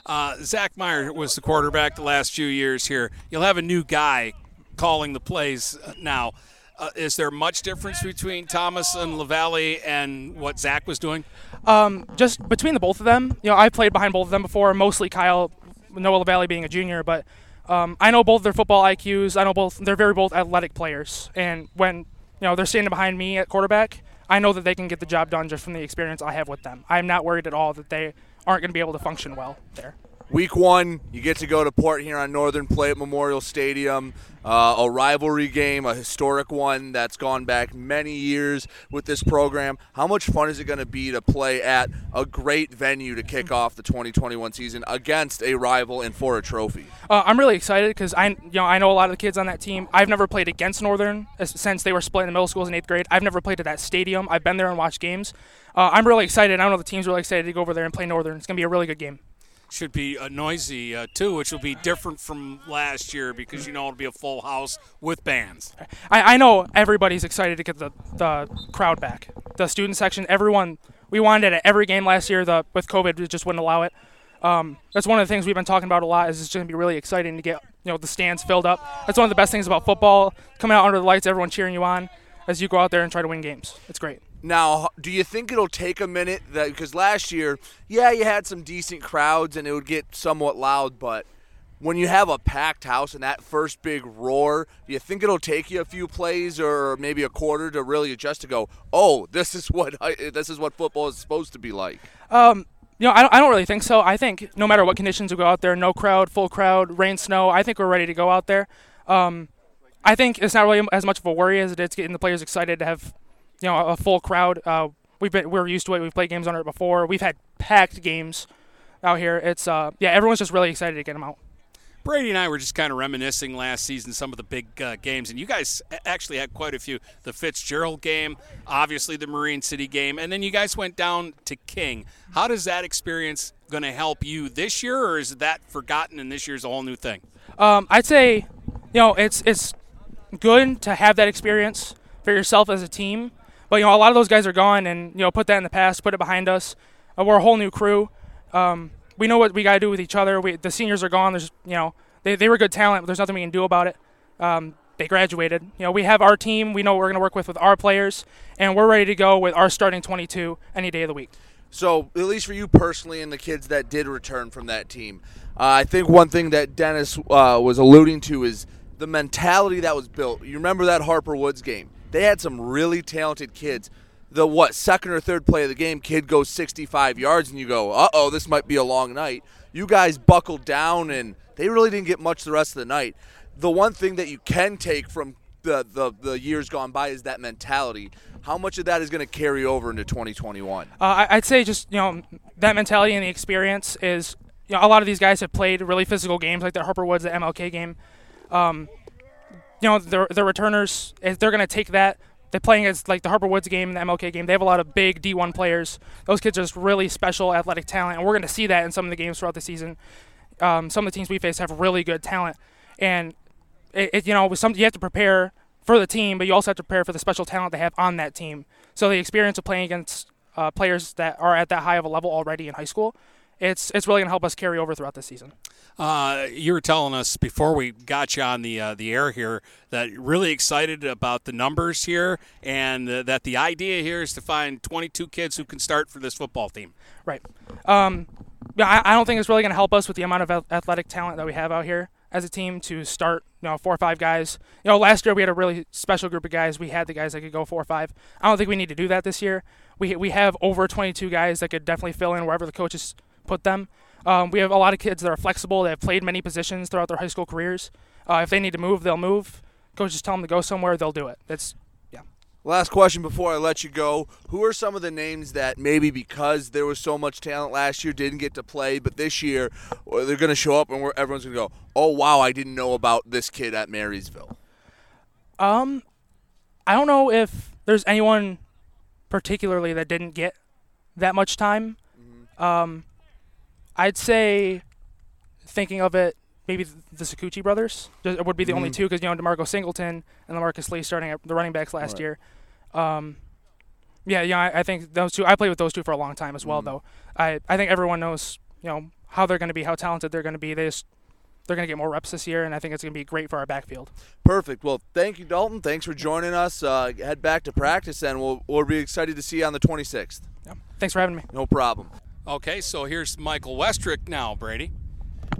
Uh, Zach Meyer was the quarterback the last few years here. You'll have a new guy calling the plays uh, now. Uh, is there much difference between Thomas and LaValle and what Zach was doing? Um, just between the both of them, you know, I played behind both of them before. Mostly Kyle, Noah LaValle being a junior, but um, I know both their football IQs. I know both they're very both athletic players, and when you know they're standing behind me at quarterback, I know that they can get the job done just from the experience I have with them. I'm not worried at all that they aren't going to be able to function well there. Week one, you get to go to Port Huron Northern, play at Memorial Stadium. Uh, a rivalry game, a historic one that's gone back many years with this program. How much fun is it going to be to play at a great venue to kick off the 2021 season against a rival and for a trophy? Uh, I'm really excited because I, you know, I know a lot of the kids on that team. I've never played against Northern since they were split in the middle schools in eighth grade. I've never played at that stadium. I've been there and watched games. Uh, I'm really excited. I don't know the team's really excited to go over there and play Northern. It's going to be a really good game should be uh, noisy uh, too, which will be different from last year because you know it'll be a full house with bands. I, I know everybody's excited to get the, the crowd back. The student section, everyone, we wanted it at every game last year. The with COVID, we just wouldn't allow it. Um, that's one of the things we've been talking about a lot. Is it's going to be really exciting to get you know the stands filled up. That's one of the best things about football. Coming out under the lights, everyone cheering you on as you go out there and try to win games. It's great. Now, do you think it'll take a minute that because last year, yeah, you had some decent crowds and it would get somewhat loud, but when you have a packed house and that first big roar, do you think it'll take you a few plays or maybe a quarter to really adjust to go, "Oh, this is what I, this is what football is supposed to be like"? Um, you know, I don't, I don't really think so. I think no matter what conditions we go out there, no crowd, full crowd, rain, snow, I think we're ready to go out there. Um, I think it's not really as much of a worry as it is getting the players excited to have, you know, a full crowd. Uh, we've been we're used to it. We've played games on it before. We've had packed games out here. It's uh, yeah, everyone's just really excited to get them out. Brady and I were just kind of reminiscing last season some of the big uh, games, and you guys actually had quite a few. The Fitzgerald game, obviously the Marine City game, and then you guys went down to King. How does that experience going to help you this year, or is that forgotten and this year's a whole new thing? Um, I'd say, you know, it's it's good to have that experience for yourself as a team, but you know, a lot of those guys are gone, and you know, put that in the past, put it behind us. Uh, we're a whole new crew. Um, we know what we got to do with each other. We, the seniors are gone. There's, you know, they, they were good talent, but there's nothing we can do about it. Um, they graduated. You know, we have our team. We know what we're going to work with with our players, and we're ready to go with our starting 22 any day of the week. So, at least for you personally and the kids that did return from that team, uh, I think one thing that Dennis uh, was alluding to is the mentality that was built. You remember that Harper Woods game? They had some really talented kids the what second or third play of the game, kid goes 65 yards, and you go, uh oh, this might be a long night. You guys buckled down, and they really didn't get much the rest of the night. The one thing that you can take from the the, the years gone by is that mentality. How much of that is going to carry over into 2021? Uh, I'd say just you know that mentality and the experience is you know a lot of these guys have played really physical games like the Harper Woods, the MLK game. Um, you know, the the returners, they're going to take that they're playing against like the Harper Woods game and the MLK game. They have a lot of big D1 players. Those kids are just really special athletic talent, and we're going to see that in some of the games throughout the season. Um, some of the teams we face have really good talent, and it, it, you know some you have to prepare for the team, but you also have to prepare for the special talent they have on that team. So the experience of playing against uh, players that are at that high of a level already in high school, it's it's really going to help us carry over throughout the season. Uh, you were telling us before we got you on the uh, the air here that you're really excited about the numbers here, and uh, that the idea here is to find 22 kids who can start for this football team. Right. Um, I, I don't think it's really going to help us with the amount of athletic talent that we have out here as a team to start, you know, four or five guys. You know, last year we had a really special group of guys. We had the guys that could go four or five. I don't think we need to do that this year. We we have over 22 guys that could definitely fill in wherever the coaches put them. Um, we have a lot of kids that are flexible. They have played many positions throughout their high school careers. Uh, if they need to move, they'll move. Coaches tell them to go somewhere, they'll do it. That's yeah. Last question before I let you go. Who are some of the names that maybe because there was so much talent last year didn't get to play, but this year they're going to show up and everyone's going to go, "Oh wow, I didn't know about this kid at Marysville." Um, I don't know if there's anyone particularly that didn't get that much time. Mm-hmm. Um, I'd say, thinking of it, maybe the Sakuchi brothers would be the mm. only two because you know Demarco Singleton and Lamarcus Lee starting at the running backs last right. year. Um, yeah, yeah, I, I, think those two. I played with those two for a long time as well, mm. though. I I think everyone knows you know how they're going to be, how talented they're going to be. They just they're going to get more reps this year, and I think it's going to be great for our backfield. Perfect. Well, thank you, Dalton. Thanks for joining us. Uh, head back to practice, and we'll we'll be excited to see you on the 26th. Yeah. Thanks for having me. No problem. Okay, so here's Michael Westrick now, Brady.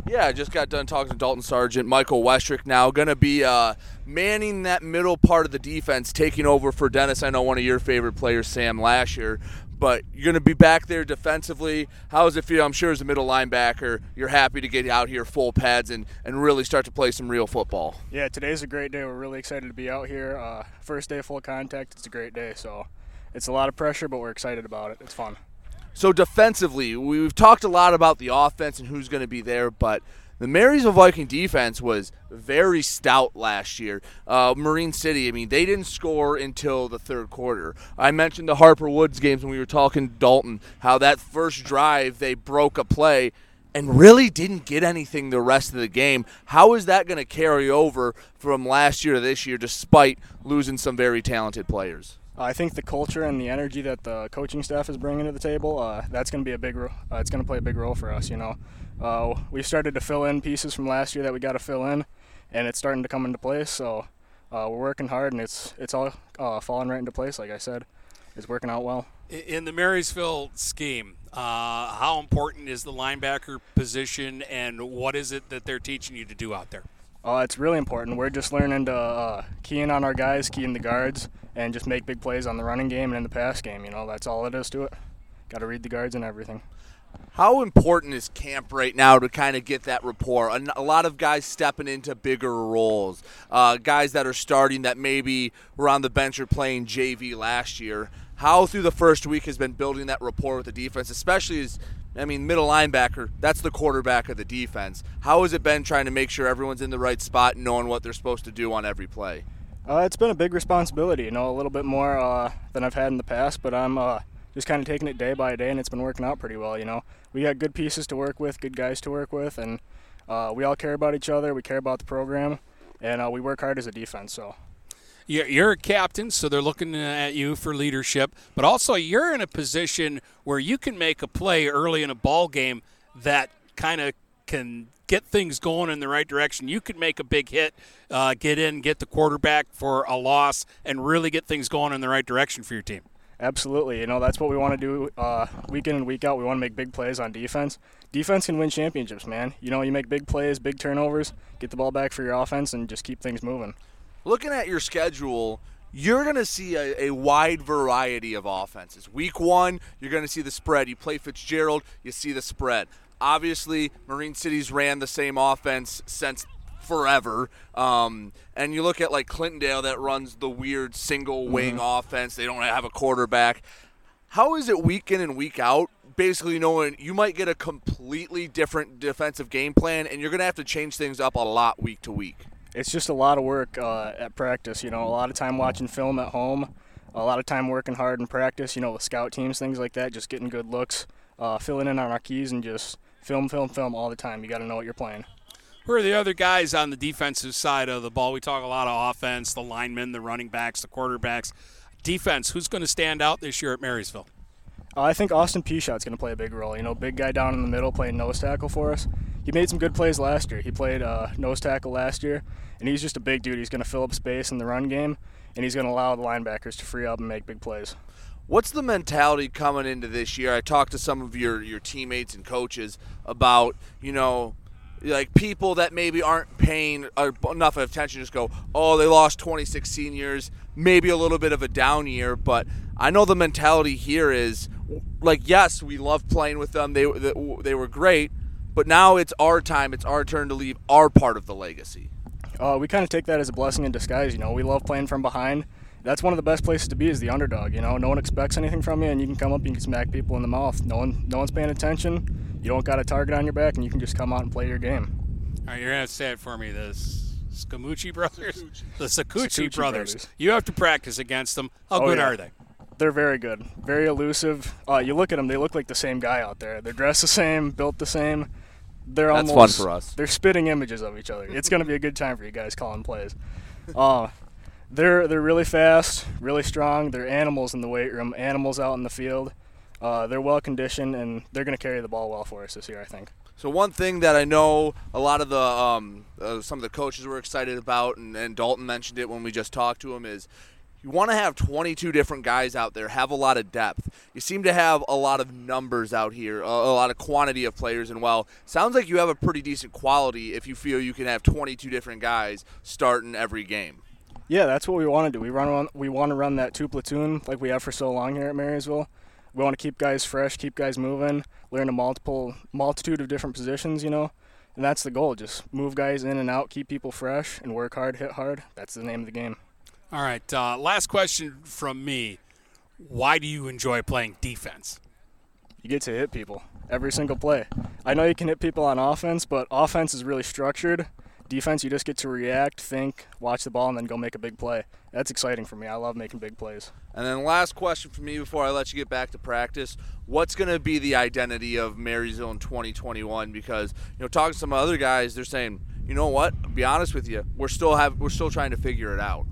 Yeah, I just got done talking to Dalton Sargent. Michael Westrick now going to be uh, manning that middle part of the defense, taking over for Dennis. I know one of your favorite players, Sam Lasher. But you're going to be back there defensively. How does it feel? I'm sure as a middle linebacker, you're happy to get out here full pads and, and really start to play some real football. Yeah, today's a great day. We're really excited to be out here. Uh, first day of full contact. It's a great day. So it's a lot of pressure, but we're excited about it. It's fun. So defensively, we've talked a lot about the offense and who's going to be there, but the Marysville Viking defense was very stout last year. Uh, Marine City, I mean, they didn't score until the third quarter. I mentioned the Harper Woods games when we were talking Dalton, how that first drive they broke a play and really didn't get anything the rest of the game. How is that going to carry over from last year to this year, despite losing some very talented players? Uh, I think the culture and the energy that the coaching staff is bringing to the table, uh, that's going to be a big. Ro- uh, it's going to play a big role for us. You know, uh, we started to fill in pieces from last year that we got to fill in, and it's starting to come into place. So uh, we're working hard, and it's it's all uh, falling right into place. Like I said, it's working out well. In the Marysville scheme, how important is the linebacker position, and what is it that they're teaching you to do out there? Uh, it's really important. We're just learning to uh, key in on our guys, key in the guards, and just make big plays on the running game and in the pass game. You know, that's all it is to it. Got to read the guards and everything. How important is camp right now to kind of get that rapport? A, lot of guys stepping into bigger roles, uh, guys that are starting that maybe were on the bench or playing JV last year. How through the first week has been building that rapport with the defense, especially as I mean, middle linebacker, that's the quarterback of the defense. How has it been trying to make sure everyone's in the right spot and knowing what they're supposed to do on every play? Uh, it's been a big responsibility, you know, a little bit more uh, than I've had in the past, but I'm uh, just kind of taking it day by day, and it's been working out pretty well, you know. We got good pieces to work with, good guys to work with, and uh, we all care about each other, we care about the program, and uh, we work hard as a defense, so. You're a captain, so they're looking at you for leadership, but also you're in a position where you can make a play early in a ball game that kind of can get things going in the right direction. You can make a big hit, uh, get in, get the quarterback for a loss, and really get things going in the right direction for your team. Absolutely. You know, that's what we want to do uh, week in and week out. We want to make big plays on defense. Defense can win championships, man. You know, you make big plays, big turnovers, get the ball back for your offense, and just keep things moving looking at your schedule, you're going to see a, a, wide variety of offenses. Week one, you're going to see the spread. You play Fitzgerald, you see the spread. Obviously, Marine City's ran the same offense since forever. Um, and you look at like Clintondale that runs the weird single wing mm-hmm. offense. They don't have a quarterback. How is it week in and week out? Basically, knowing you might get a completely different defensive game plan, and you're going to have to change things up a lot week to week it's just a lot of work uh, at practice. You know, a lot of time watching film at home, a lot of time working hard in practice. You know, with scout teams, things like that, just getting good looks, uh, filling in on our keys, and just film, film, film all the time. You got to know what you're playing. Who are the other guys on the defensive side of the ball? We talk a lot of offense, the linemen, the running backs, the quarterbacks. Defense, who's going to stand out this year at Marysville? Uh, I think Austin Pishot's going to play a big role. You know, big guy down in the middle playing nose tackle for us. He made some good plays last year. He played uh, nose tackle last year, and he's just a big dude. He's going to fill up space in the run game, and he's going to allow the linebackers to free up and make big plays. What's the mentality coming into this year? I talked to some of your, your teammates and coaches about, you know, like people that maybe aren't paying enough attention just go, oh, they lost 26 seniors, maybe a little bit of a down year, but I know the mentality here is like, yes, we love playing with them. They they were great, but now it's our time. It's our turn to leave our part of the legacy. Uh, we kind of take that as a blessing in disguise. You know, we love playing from behind. That's one of the best places to be is the underdog. You know, no one expects anything from you, and you can come up and you can smack people in the mouth. No one, no one's paying attention. You don't got a target on your back, and you can just come out and play your game. All right, you're gonna say it for me. The Scamucci brothers, the Sakuchi, brothers. brothers. You have to practice against them. How oh, good yeah. are they? They're very good, very elusive. Uh, you look at them; they look like the same guy out there. They're dressed the same, built the same they're That's almost fun for us. They're spitting images of each other. It's going to be a good time for you guys calling plays. Uh, they're they're really fast, really strong. They're animals in the weight room, animals out in the field. Uh, they're well conditioned, and they're going to carry the ball well for us this year, I think. So one thing that I know a lot of the um, uh, some of the coaches were excited about, and, and Dalton mentioned it when we just talked to him, is you want to have 22 different guys out there, have a lot of depth. You seem to have a lot of numbers out here, a, a, lot of quantity of players, and well, sounds like you have a pretty decent quality if you feel you can have 22 different guys starting every game. Yeah, that's what we want to do. We run we want to run that two platoon like we have for so long here at Marysville. We want to keep guys fresh, keep guys moving, learn a multiple multitude of different positions, you know. And that's the goal. Just move guys in and out, keep people fresh, and work hard, hit hard. That's the name of the game. All right. Uh, last question from me. Why do you enjoy playing defense? You get to hit people every single play. I know you can hit people on offense, but offense is really structured. Defense, you just get to react, think, watch the ball, and then go make a big play. That's exciting for me. I love making big plays. And then last question for me before I let you get back to practice: What's going to be the identity of Marysville in 2021? Because you know, talking to some other guys, they're saying, you know what? I'll be honest with you, we're still have we're still trying to figure it out.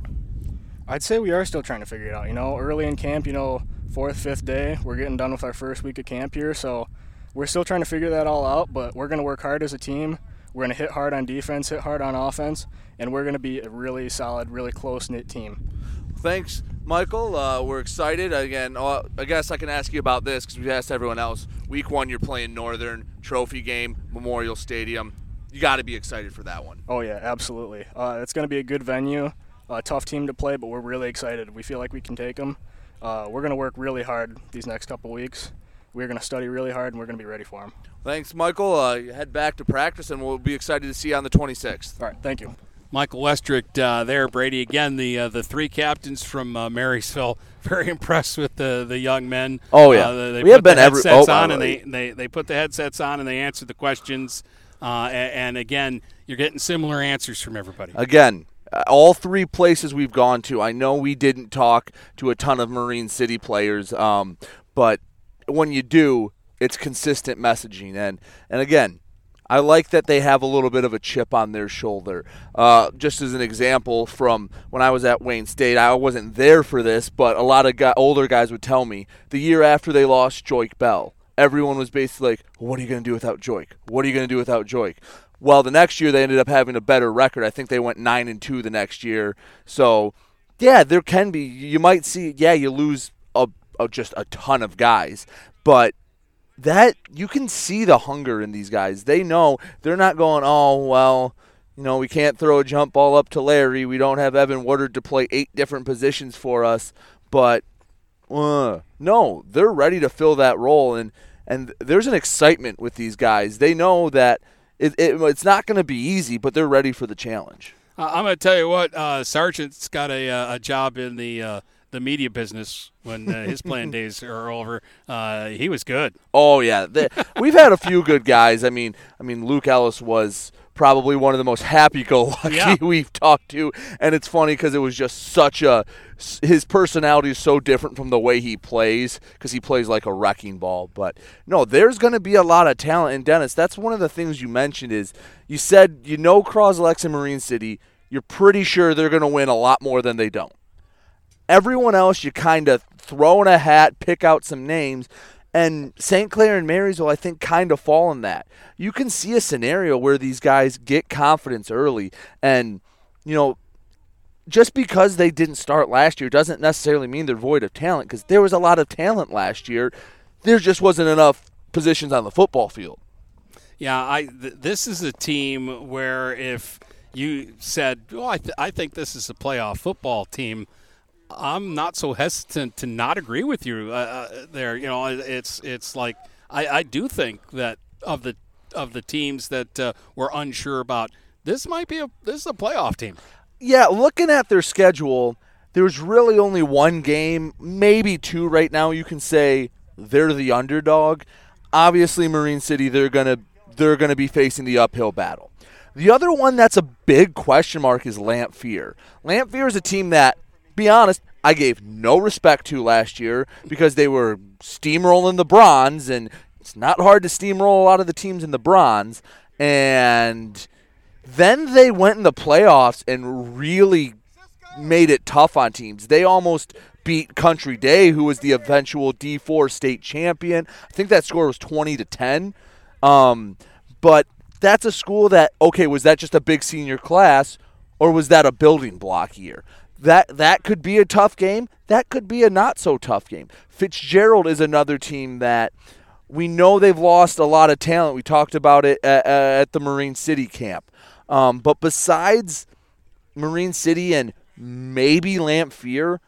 I'd say we are still trying to figure it out. You know, early in camp, you know, fourth, fifth day, we're getting done with our first week of camp here, so we're still trying to figure that all out. But we're going to work hard as a team. We're going to hit hard on defense, hit hard on offense, and we're going to be a really solid, really close knit team. Thanks, Michael. Uh, we're excited. Again, uh, I guess I can ask you about this because we asked everyone else. Week one, you're playing Northern Trophy game, Memorial Stadium. You got to be excited for that one. Oh yeah, absolutely. Uh, it's going to be a good venue a tough team to play, but we're really excited. We feel like we can take them. Uh, we're going to work really hard these next couple weeks. we're going to study really hard and we're going to be ready for them. Thanks, Michael. Uh, head back to practice, and we'll be excited to see you on the 26th. All right, thank you. Michael Westrick uh, there, Brady. Again, the uh, the three captains from uh, Marysville. Very impressed with the the young men. Oh yeah, uh, they we put have been the every. headsets Oh, on, and they, they they put the headsets on, and they answered the questions. Uh, and, and again, you're getting similar answers from everybody. Again, uh, all three places we've gone to. I know we didn't talk to a ton of Marine City players, um, but when you do, it's consistent messaging. And and again, I like that they have a little bit of a chip on their shoulder. Uh, just as an example, from when I was at Wayne State, I wasn't there for this, but a lot of guy, older guys would tell me the year after they lost Joique Bell, everyone was basically like, "What are you going to do without Joique? What are you going to do without Joique?" Well, the next year they ended up having a better record. I think they went nine and two the next year. So, yeah, there can be. You might see. Yeah, you lose a, a just a ton of guys, but that you can see the hunger in these guys. They know they're not going, oh well, you know, we can't throw a jump ball up to Larry. We don't have Evan Woodard to play eight different positions for us. But uh, no, they're ready to fill that role, and and there's an excitement with these guys. They know that it, it, it's not going to be easy, but they're ready for the challenge. I'm going to tell you what, uh, Sargent's got a, uh, a job in the uh, the media business when uh, his playing days are over. Uh, he was good. Oh yeah, They- we've had a few good guys. I mean, I mean, Luke Ellis was probably one of the most happy-go-lucky Yeah. we've talked to, and it's funny because it was just such a his personality is so different from the way he plays because he plays like a wrecking ball. But no, there's going to be a lot of talent. And Dennis, that's one of the things you mentioned is you said you know Croslex and Marine City. You're pretty sure they're going to win a lot more than they don't. Everyone else, you kind of throw in a hat, pick out some names, and St. Clair and Marysville, I think, kind of fall in that. You can see a scenario where these guys get confidence early, and you know, just because they didn't start last year doesn't necessarily mean they're void of talent. Because there was a lot of talent last year, there just wasn't enough positions on the football field. Yeah, I th- this is a team where if you said, "Oh, I, th- I think this is a playoff football team," I'm not so hesitant to not agree with you uh, uh, there. You know, it's it's like I, I do think that of the of the teams that uh, we're unsure about, this might be a this is a playoff team. Yeah, looking at their schedule, there's really only one game, maybe two right now. You can say they're the underdog. Obviously, Marine City, they're gonna they're gonna be facing the uphill battle. The other one that's a big question mark is Lamphere. Lamphere is a team that, be honest, I gave no respect to last year because they were steamrolling the bronze, and it's not hard to steamroll a lot of the teams in the bronze. And then they went in the playoffs and really made it tough on teams. They almost beat Country Day, who was the eventual D4 state champion. I think that score was 20 to 10. Um, but that's a school that okay, was that just a big senior class or was that a building block year? That that could be a tough game. That could be a not so tough game. Fitzgerald is another team that we know they've lost a lot of talent. We talked about it at, at the Marine City camp. Um, but besides Marine City and maybe Lamphere,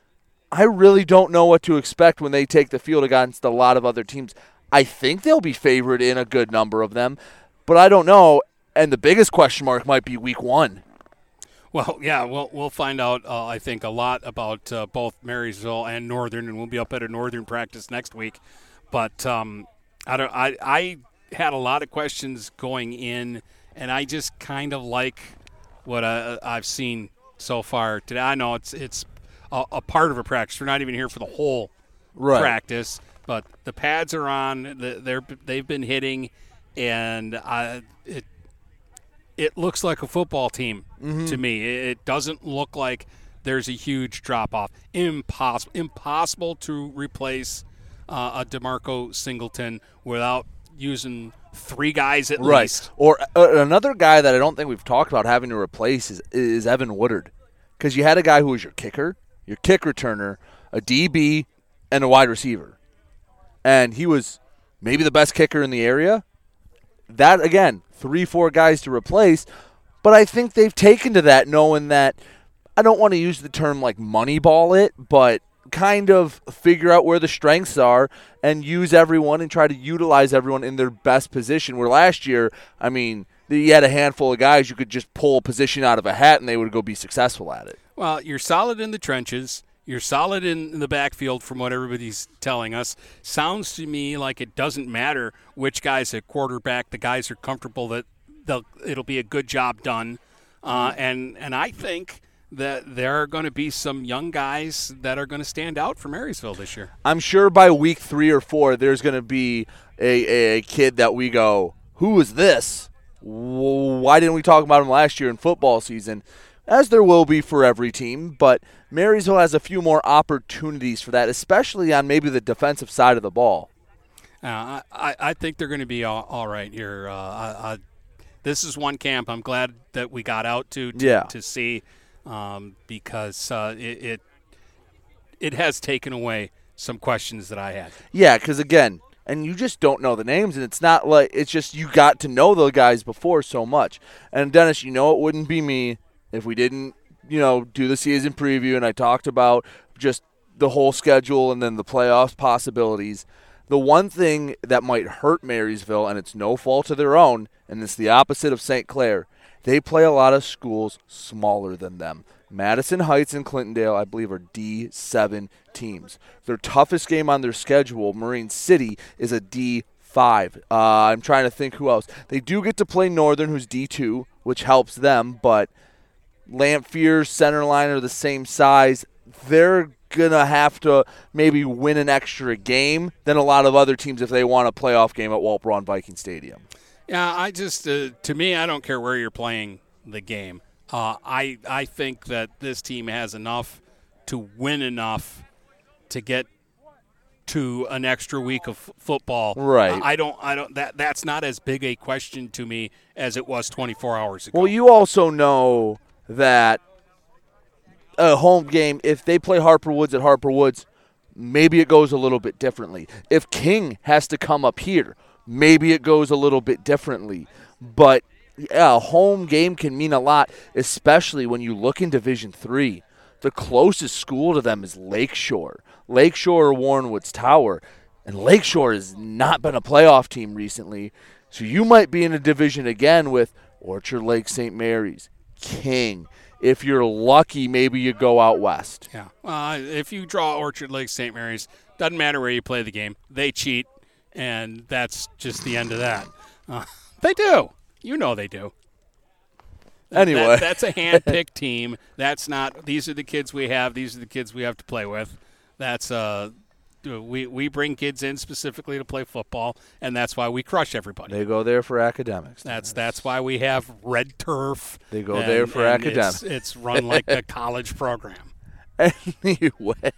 I really don't know what to expect when they take the field against a lot of other teams. I think they'll be favored in a good number of them, but I don't know. And the biggest question mark might be week one. Well, yeah, we'll we'll find out. Uh, I think a lot about uh, both Marysville and Northern, and we'll be up at a Northern practice next week. But um, I don't. I I had a lot of questions going in, and I just kind of like what I, I've seen so far today. I know it's it's a, a part of a practice. We're not even here for the whole Right. practice, but the pads are on. They're they've been hitting, and I it it looks like a football team Mhm. to me. It, doesn't look like there's a huge drop off. Impossible, impossible to replace uh, a Demarco Singleton without using three guys at least. right. least. Or uh, another guy that I don't think we've talked about having to replace is is Evan Woodard, because you had a guy who was your kicker, your kick returner, a DB, and a wide receiver, and he was maybe the best kicker in the area. That again, three four guys to replace, but I think they've taken to that knowing that I don't want to use the term like moneyball it, but kind of figure out where the strengths are and use everyone and try to utilize everyone in their best position. Where last year, I mean, you had a handful of guys you could just pull a position out of a hat and they would go be successful at it. Well, you're solid in the trenches. You're solid in the backfield from what everybody's telling us. Sounds to me like it doesn't matter which guy's at quarterback. The guys are comfortable that it'll be a good job done. Uh, and and I think that there are going to be some young guys that are going to stand out for Marysville this year. I'm sure by week three or four, there's going to be a, a kid that we go, who is this? Why didn't we talk about him last year in football season? As there will be for every team, but Marysville has a few more opportunities for that, especially on maybe the defensive side of the ball. Uh, I, I think they're going to be all, all right here. Uh, I, I, this is one camp I'm glad that we got out to to, yeah. to see um, because uh, it, it, it has taken away some questions that I had. Yeah, because again, and you just don't know the names, and it's not like it's just you got to know the guys before so much. And Dennis, you know it wouldn't be me if we didn't, you know, do the season preview and I talked about just the whole schedule and then the playoffs possibilities. The one thing that might hurt Marysville, and it's no fault of their own, and it's the opposite of St. Clair, they play a lot of schools smaller than them. Madison Heights and Clintondale, I believe, are D7 teams. Their toughest game on their schedule, Marine City, is a D5. Uh, I'm trying to think who else. They do get to play Northern, who's D2, which helps them, but Lamphere, Centerline are the same size. They're gonna have to maybe win an extra game than a lot of other teams if they want a playoff game at Walt Braun Viking Stadium. Yeah, I just uh, to me, I don't care where you're playing the game. Uh, I I think that this team has enough to win enough to get to an extra week of f- football. Right. I don't. I don't. That that's not as big a question to me as it was 24 hours ago. Well, you also know that a home game, if they play Harper Woods at Harper Woods, maybe it goes a little bit differently. If King has to come up here, maybe it goes a little bit differently. But yeah, a home game can mean a lot, especially when you look in Division Three. The closest school to them is Lakeshore. Lakeshore or Warren Woods Tower. And Lakeshore has not been a playoff team recently. So you might be in a division again with Orchard Lake St. Mary's, King, if you're lucky, maybe you go out west. Yeah. Uh, if you draw Orchard Lake St. Mary's, doesn't matter where you play the game. They cheat, and that's just the end of that. Uh, they do. You know they do. Anyway, that, that's a hand-picked team. That's not. These are the kids we have. These are the kids we have to play with. That's uh, we we bring kids in specifically to play football, and that's why we crush everybody. They go there for academics. That's that's why we have red turf. They go and, there for academics. It's, it's run like a college program. Anyway,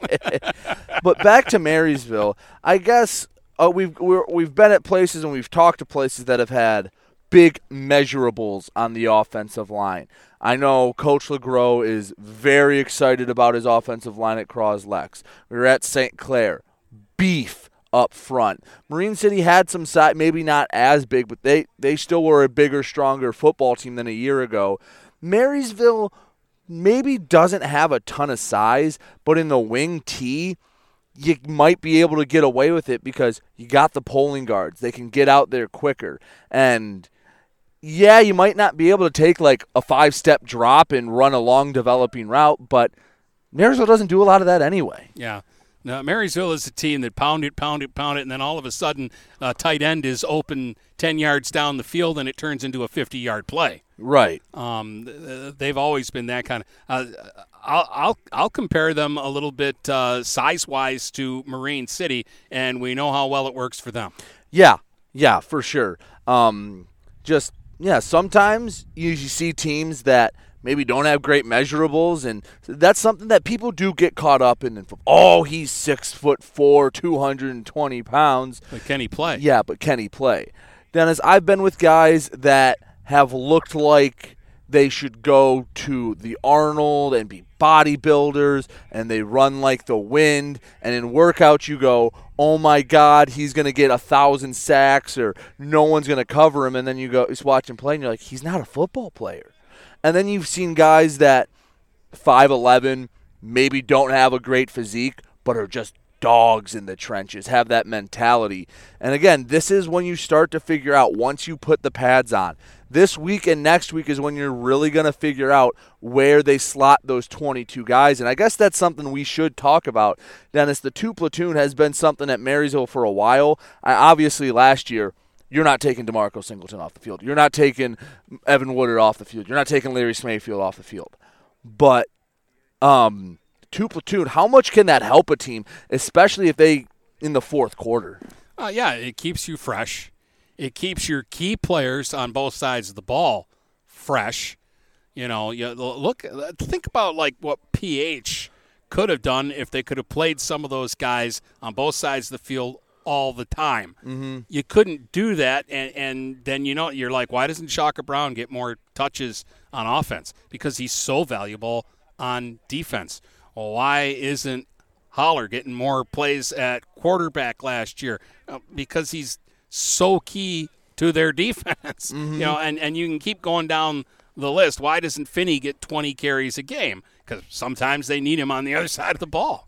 but back to Marysville. I guess uh, we've we we've been at places and we've talked to places that have had big measurables on the offensive line. I know Coach LeGros is very excited about his offensive line at Croslex. We were at St. Clair beef up front. Marine City had some side, maybe not as big, but they they still were a bigger, stronger football team than a year ago. Marysville maybe doesn't have a ton of size, but in the wing T, you might be able to get away with it because you got the pulling guards. They can get out there quicker. And yeah, you might not be able to take like a five step drop and run a long developing route, but Marysville doesn't do a lot of that anyway. Yeah. Now, Marysville is a team that pound it, pound it, pound it, and then all of a sudden, uh, tight end is open 10 yards down the field and it turns into a 50 yard play. Right. Um, they've always been that kind of. Uh, I'll, I'll, I'll compare them a little bit uh, size wise to Marine City, and we know how well it works for them. Yeah, yeah, for sure. Um, just, yeah, sometimes you see teams that maybe don't have great measurables, and that's something that people do get caught up in. Oh, he's six foot four, two hundred and twenty pounds. But can he play? Yeah, but can he play? Dennis, I've been with guys that have looked like they should go to the Arnold and be bodybuilders and they run like the wind. And in workouts, you go, oh my God, he's going to get a thousand sacks or no one's going to cover him. And then you go, just watch him play and you're like, he's not a football player. And then you've seen guys that 5'11, maybe don't have a great physique, but are just dogs in the trenches, have that mentality. And again, this is when you start to figure out once you put the pads on. This week and next week is when you're really going to figure out where they slot those 22 guys. And I guess that's something we should talk about. Dennis, the two platoon has been something at Marysville for a while. I, obviously, last year, you're not taking DeMarco Singleton off the field. You're not taking Evan Woodard off the field. You're not taking Larry Smayfield off the field. But um, two platoon, how much can that help a team, especially if they in the fourth quarter? Uh, yeah, it keeps you fresh. It keeps your key players on both sides of the ball fresh. You know, you look, think about like what PH could have done if they could have played some of those guys on both sides of the field all the time. Mm-hmm. You couldn't do that, and, and then you know you're like, why doesn't Shaka Brown get more touches on offense? Because he's so valuable on defense. Well, why isn't Holler getting more plays at quarterback last year? Uh, because he's so key to their defense. Mm-hmm. You know, and, and you can keep going down the list. Why doesn't Finney get 20 carries a game? Because sometimes they need him on the other side of the ball.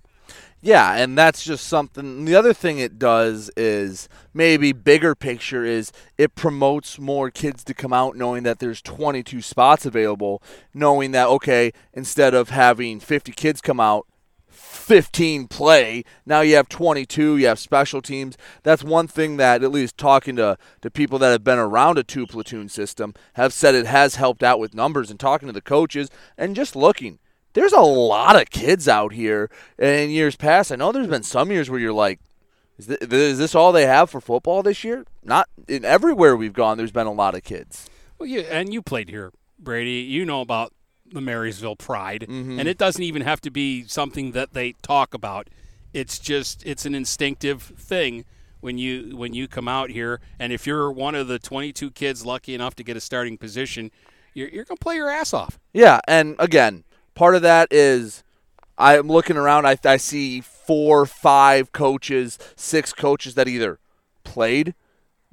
Yeah, and that's just something. The other thing it does is maybe bigger picture is it promotes more kids to come out knowing that there's 22 spots available, knowing that okay, instead of having 50 kids come out, 15 play. Now you have 22, you have special teams. That's one thing that, at least talking to, to people that have been around a two platoon system, have said it has helped out with numbers and talking to the coaches and just looking there's a lot of kids out here in years past. I know there's been some years where you're like, is this, is this all they have for football this year? Not in everywhere we've gone. There's been a lot of kids. Well, you and you played here, Brady. You know about the Marysville Pride, mm-hmm. and it doesn't even have to be something that they talk about. It's just it's an instinctive thing when you when you come out here, and if you're one of the 22 kids lucky enough to get a starting position, you're, you're gonna play your ass off. Yeah, and again, Part of that is I'm looking around. I, I see four, five coaches, six coaches that either played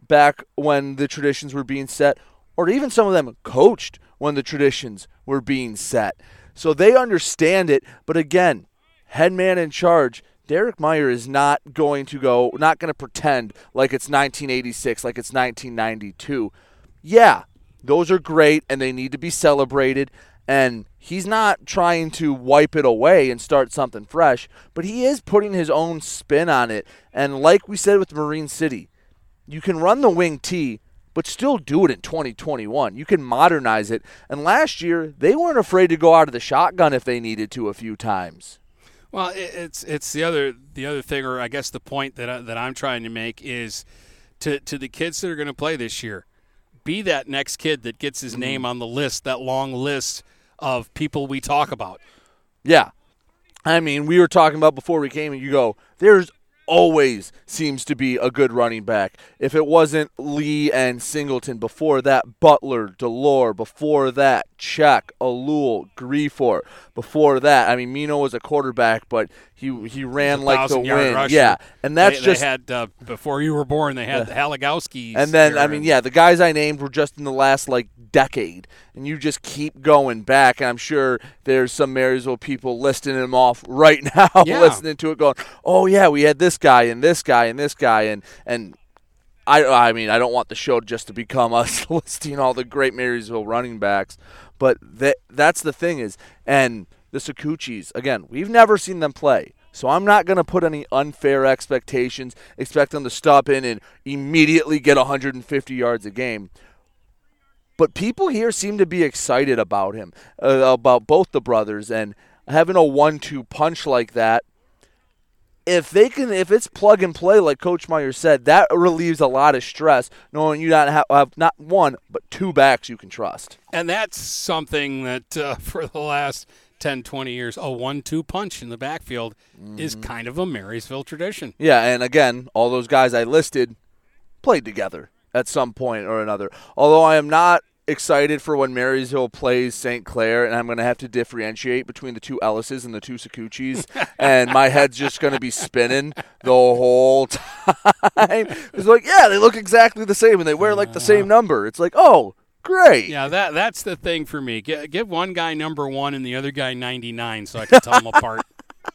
back when the traditions were being set, or even some of them coached when the traditions were being set. So they understand it. But again, head man in charge, Derek Meyer is not going to go, not going to pretend like it's 1986, like it's 1992. Yeah, those are great and they need to be celebrated. And he's not trying to wipe it away and start something fresh, but he is putting his own spin on it. And like we said with Marine City, you can run the wing T, but still do it in 2021. You can modernize it. And last year, they weren't afraid to go out of the shotgun if they needed to a few times. Well, it's it's the other the other thing, or I guess the point that I, that I'm trying to make is to to the kids that are going to play this year, be that next kid that gets his mm-hmm. name on the list, that long list of people we talk about. Yeah. I mean, we were talking about before we came, and you go, there's always seems to be a good running back. If it wasn't Lee and Singleton, before that, Butler, Delore, before that, Check, Alul, Griefor. Before that, I mean, Mino was a quarterback, but he he ran like the wind. Rusher. Yeah, and that's they, just they had uh, before you were born. They had yeah. Halagowski. And then I mean, yeah, the guys I named were just in the last like decade, and you just keep going back. And I'm sure there's some Marysville people listing them off right now, yeah. listening to it, going, "Oh yeah, we had this guy and this guy and this guy," and and I I mean, I don't want the show just to become us listing all the great Marysville running backs, but that that's the thing is, and the Sakuchis again, we've never seen them play. So I'm not going to put any unfair expectations, expect them to stop in and immediately get 150 yards a game. But people here seem to be excited about him, uh, about both the brothers, and having a one-two punch like that. If they can, if it's plug and play, like Coach Meyer said, that relieves a lot of stress, knowing you not have, have not one but two backs you can trust. And that's something that uh, for the last 10, 20 years, a one-two punch in the backfield mm-hmm. is kind of a Marysville tradition. Yeah, and again, all those guys I listed played together at some point or another. Although I am not excited for when Marysville plays St. Clair, and I'm going to have to differentiate between the two Ellises and the two Sakuchis, and my head's just going to be spinning the whole time. It's like, yeah, they look exactly the same, and they wear like the same number. It's like, oh, great. Yeah, that that's the thing for me. G- give one guy number one and the other guy 99 so I can tell them apart.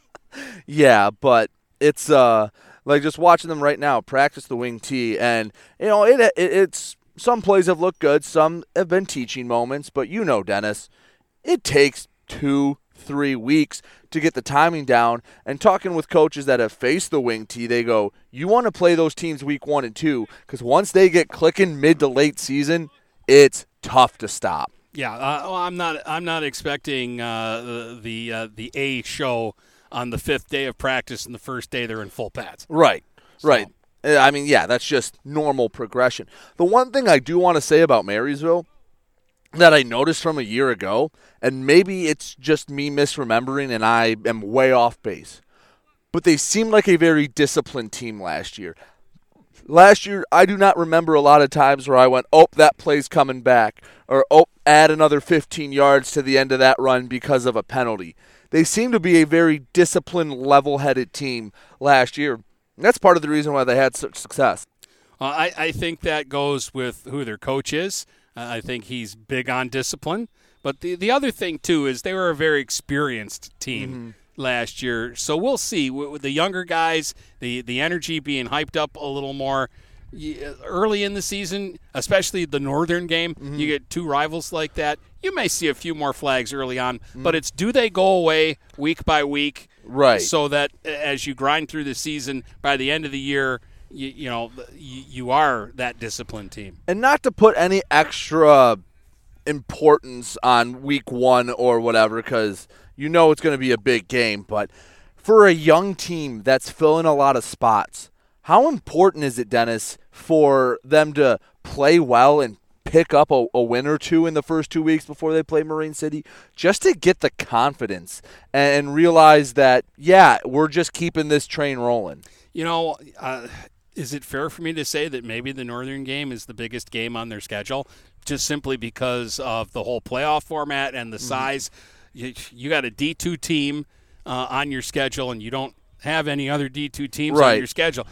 yeah, but it's uh like just watching them right now practice the wing T, and you know it, it it's some plays have looked good, some have been teaching moments, but you know, Dennis, it takes two three weeks to get the timing down. And talking with coaches that have faced the wing T, they go, you want to play those teams week one and two because once they get clicking mid to late season, it's tough to stop. Yeah, uh, well, I'm not. I'm not expecting uh, the the, uh, the A show on the fifth day of practice and the first day they're in full pads. Right, so. right. Uh, I mean, yeah, that's just normal progression. The one thing I do want to say about Marysville that I noticed from a year ago, and maybe it's just me misremembering and I am way off base, but they seemed like a very disciplined team last year. Last year, I do not remember a lot of times where I went, oh, that play's coming back, or oh, add another 15 yards to the end of that run because of a penalty. They seem to be a very disciplined, level headed team last year. That's part of the reason why they had such success. Uh, I, I think that goes with who their coach is. Uh, I think he's big on discipline. But the, the other thing, too, is they were a very experienced team. Mm-hmm last year. So we'll see with the younger guys, the the energy being hyped up a little more early in the season, especially the northern game. Mm-hmm. You get two rivals like that. You may see a few more flags early on, mm-hmm. but it's do they go away week by week, right? So that as you grind through the season, by the end of the year. You, you know, you, you are that disciplined team. And not to put any extra importance on week one or whatever, because you know it's going to be a big game. But for a young team that's filling a lot of spots, how important is it, Dennis, for them to play well and pick up a, a, win or two in the first two weeks before they play Marine City, just to get the confidence and, realize that, yeah, we're just keeping this train rolling? You know, uh, is it fair for me to say that maybe the Northern game is the biggest game on their schedule, just simply because of the whole playoff format and the mm-hmm. size? You, you, got a D2 team uh, on your schedule, and you don't have any other D2 teams right. on your schedule.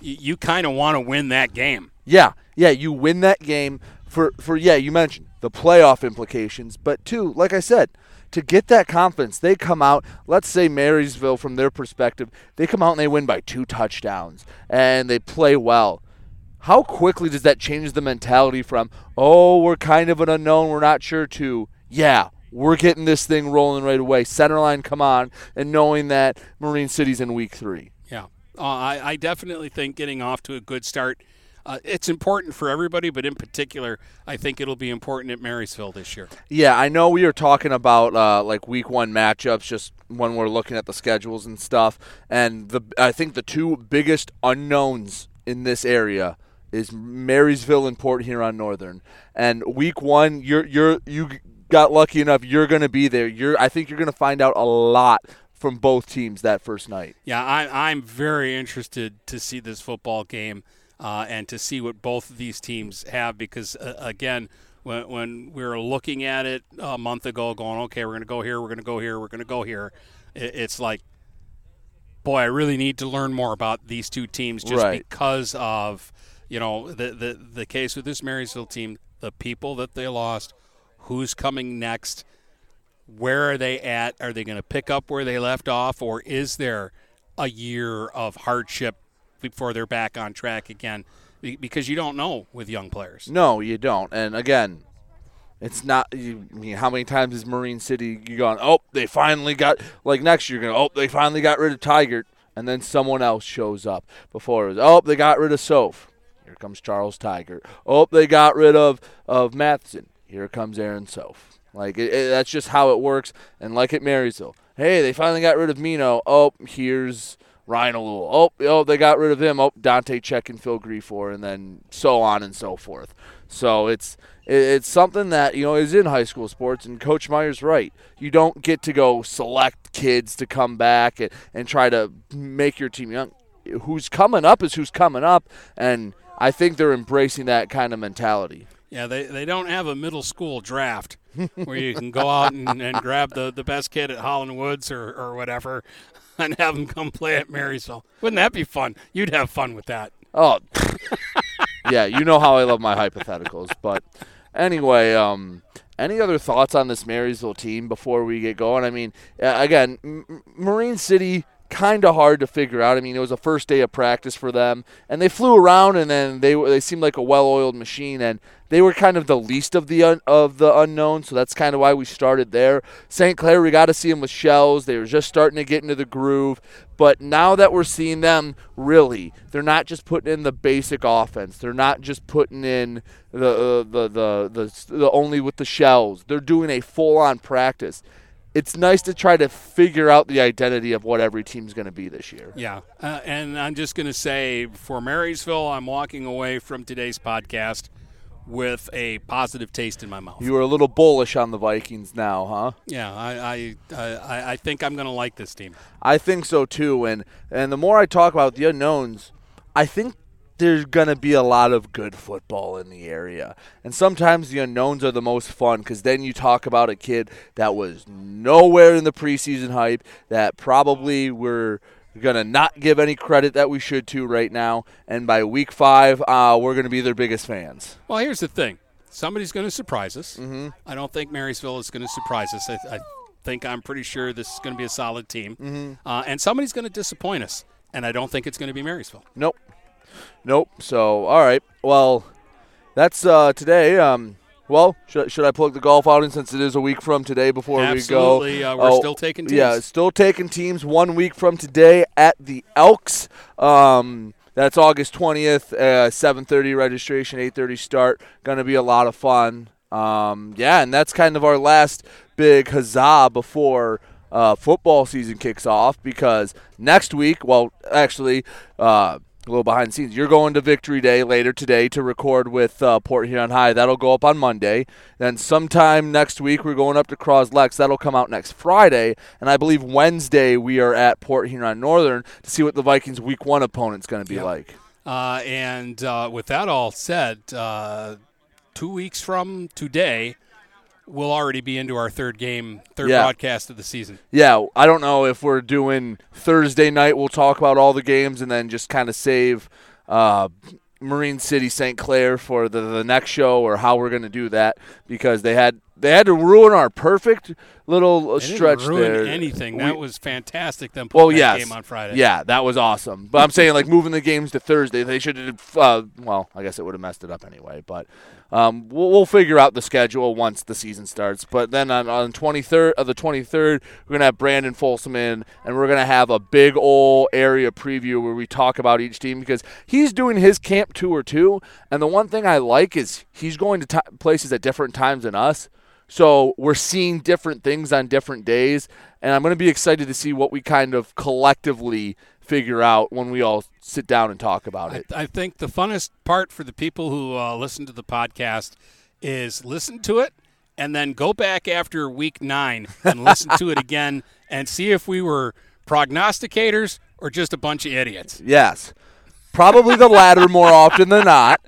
You, you kind of want to win that game. Yeah, yeah, you win that game for for yeah. You mentioned the playoff implications, but two, like I said, to get that confidence, they come out, let's say Marysville, from their perspective, they come out and they win by two touchdowns and they play well. How quickly does that change the mentality from, oh, we're kind of an unknown, we're not sure, to, yeah, we're getting this thing rolling right away. Centerline, come on, and knowing that Marine City's in week three. Yeah. Uh, I, I definitely think getting off to a good start uh, it's important for everybody, but in particular, I think it'll be important at Marysville this year. Yeah, I know we are talking about uh, like week one matchups just when we're looking at the schedules and stuff, and the I think the two biggest unknowns in this area is Marysville and Port Huron Northern. And week one, you're you're you got lucky enough you're going to be there. You're I think you're going to find out a lot from both teams that first night. Yeah, I, I'm very interested to see this football game uh, and to see what both of these teams have because, uh, again, when, when we were looking at it a month ago, going, okay, we're going to go here, we're going to go here, we're going to go here, it, it's like, boy, I really need to learn more about these two teams just right. because of, you know, the, the, the case with this Marysville team, the people that they lost, who's coming next, where are they at? Are they going to pick up where they left off, or is there a year of hardship before they're back on track again because you don't know with young players. No, you don't. And again, it's not. You, I mean, how many times is Marine City you? Oh, they finally got like next year. Going, oh, they finally got rid of Tiger, and then someone else shows up. Before it was, oh, they got rid of Soph. Here comes Charles Tiger. Oh, they got rid of of Matheson. Here comes Aaron Soph. Like it, it, that's just how it works. And like at Marysville, hey, they finally got rid of Mino. Oh, here's Ryan Alul. Oh, oh, they got rid of him. Oh, Dante Check and Phil Griefor, and then so on and so forth. So it's it's something that you know is in high school sports, and Coach Meyer's right. You don't get to go select kids to come back and, and try to make your team young. Who's coming up is who's coming up, and I think they're embracing that kind of mentality. Yeah, they, they don't have a middle school draft where you can go out and, and grab the, the best kid at Holland Woods or, or whatever and have them come play at Marysville. Wouldn't that be fun? You'd have fun with that. Oh, yeah, you know how I love my hypotheticals. But anyway, um, any other thoughts on this Marysville team before we get going? I mean, again, M- Marine City kind of hard to figure out. I mean, it was a first day of practice for them, and they flew around, and then they they seemed like a well-oiled machine, and they were kind of the least of the un, of the unknown. So that's kind of why we started there. St. Clair, we got to see them with shells. They were just starting to get into the groove, but now that we're seeing them, really, they're not just putting in the basic offense. They're not just putting in the uh, the, the the the only with the shells. They're doing a full-on practice it's nice to try to figure out the identity of what every team's going to be this year. Yeah. Uh, and I'm just going to say for Marysville, I'm walking away from today's podcast with a positive taste in my mouth. You were a little bullish on the Vikings now, huh? Yeah, I I, I, I think I'm going to like this team. I think so too. And and the more I talk about the unknowns, I think there's going to be a lot of good football in the area. And sometimes the unknowns are the most fun because then you talk about a kid that was nowhere in the preseason hype, that probably we're going to not give any credit that we should to right now. And by week five, uh, we're going to be their biggest fans. Well, here's the thing somebody's going to surprise us. Mm-hmm. I don't think Marysville is going to surprise us. I, I, think I'm pretty sure this is going to be a solid team. Mm-hmm. Uh, and somebody's going to disappoint us. And I don't think it's going to be Marysville. Nope. Nope. So, all right. Well, that's uh, today. Um, well, should, should I plug the golf outing since it is a week from today before Absolutely. we go? Uh, we're still taking teams. Yeah, still taking teams one week from today at the Elks. Um, that's August 20th, uh, 7.30 registration, 8.30 start. Going to be a lot of fun. Um, yeah, and that's kind of our last big huzzah before uh, football season kicks off because next week, well, actually, uh, a little behind the scenes. You're going to Victory Day later today to record with uh, Port Huron High. That'll go up on Monday. Then sometime next week we're going up to Croslex. That'll come out next Friday. And I believe Wednesday we are at Port Huron Northern to see what the Vikings Week One opponent's going to be Yep. like. Uh, and uh, with that all said, uh, two weeks from today, we'll already be into our third game, third Yeah. broadcast of the season. Yeah, I don't know if we're doing Thursday night. We'll talk about all the games and then just kind of save uh, Marine City St. Clair for the, the next show or how we're going to do that because they had they had to ruin our perfect little uh, They didn't stretch ruin there. anything. We- that was fantastic. Them putting well, that yes. game on Friday. Yeah, that was awesome. But I'm saying like moving the games to Thursday, they should have. Uh, well, I guess it would have messed it up anyway. But um, we'll, we'll figure out the schedule once the season starts. But then on, on 23rd of the 23rd, we're gonna have Brandon Folsom in, and we're gonna have a big old area preview where we talk about each team because he's doing his camp tour too. And the one thing I like is he's going to ti places at different times than us. So we're seeing different things on different days, and I'm going to be excited to see what we kind of collectively figure out when we all sit down and talk about it. I think the funnest part for the people who uh, listen to the podcast is listen to it and then go back after week nine and listen to it again and see if we were prognosticators or just a bunch of idiots. Yes. Probably the latter more often than not.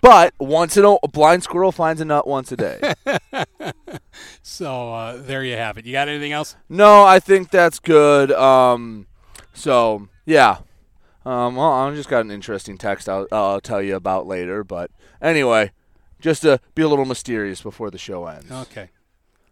But once in a, blind squirrel finds a nut once a day. So uh, there you have it. You got anything else? No, I think that's good. Um, so yeah. Um, well, I just got an interesting text I'll, I'll tell you about later. But anyway, just to be a little mysterious before the show ends. Okay.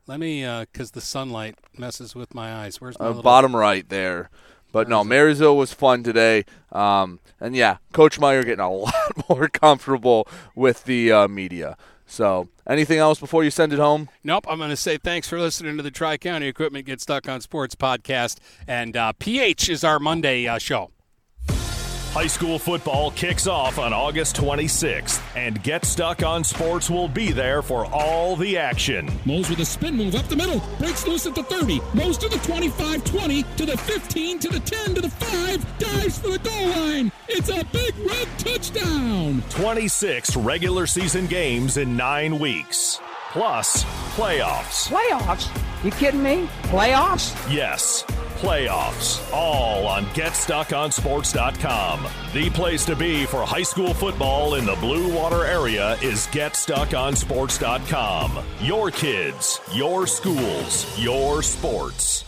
Let me, because the sunlight messes with my eyes. Where's my Uh, little- bottom right there. But no, Marysville was fun today. Um, and yeah, Coach Meyer getting a lot more comfortable with the uh, media. So, anything else before you send it home? Nope. I'm going to say thanks for listening to the Tri County Equipment Get Stuck on Sports podcast. And uh, PH is our Monday uh, show. High school football kicks off on August 26th, and Get Stuck on Sports will be there for all the action. Mose with a spin move up the middle, breaks loose at the 30, Mose to the 25 20, to the 15, to the 10, to the 5, dives for the goal line. It's a big red touchdown. 26 regular season games in nine weeks, plus playoffs. Playoffs? You kidding me? Playoffs? Yes, playoffs. All on GetStuckOnSports.com. The place to be for high school football in the Blue Water area is GetStuckOnSports.com. Your kids, your schools, your sports.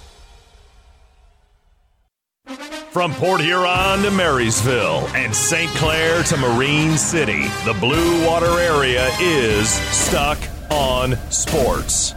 From Port Huron to Marysville and St. Clair to Marine City, the Blue Water area is stuck on sports.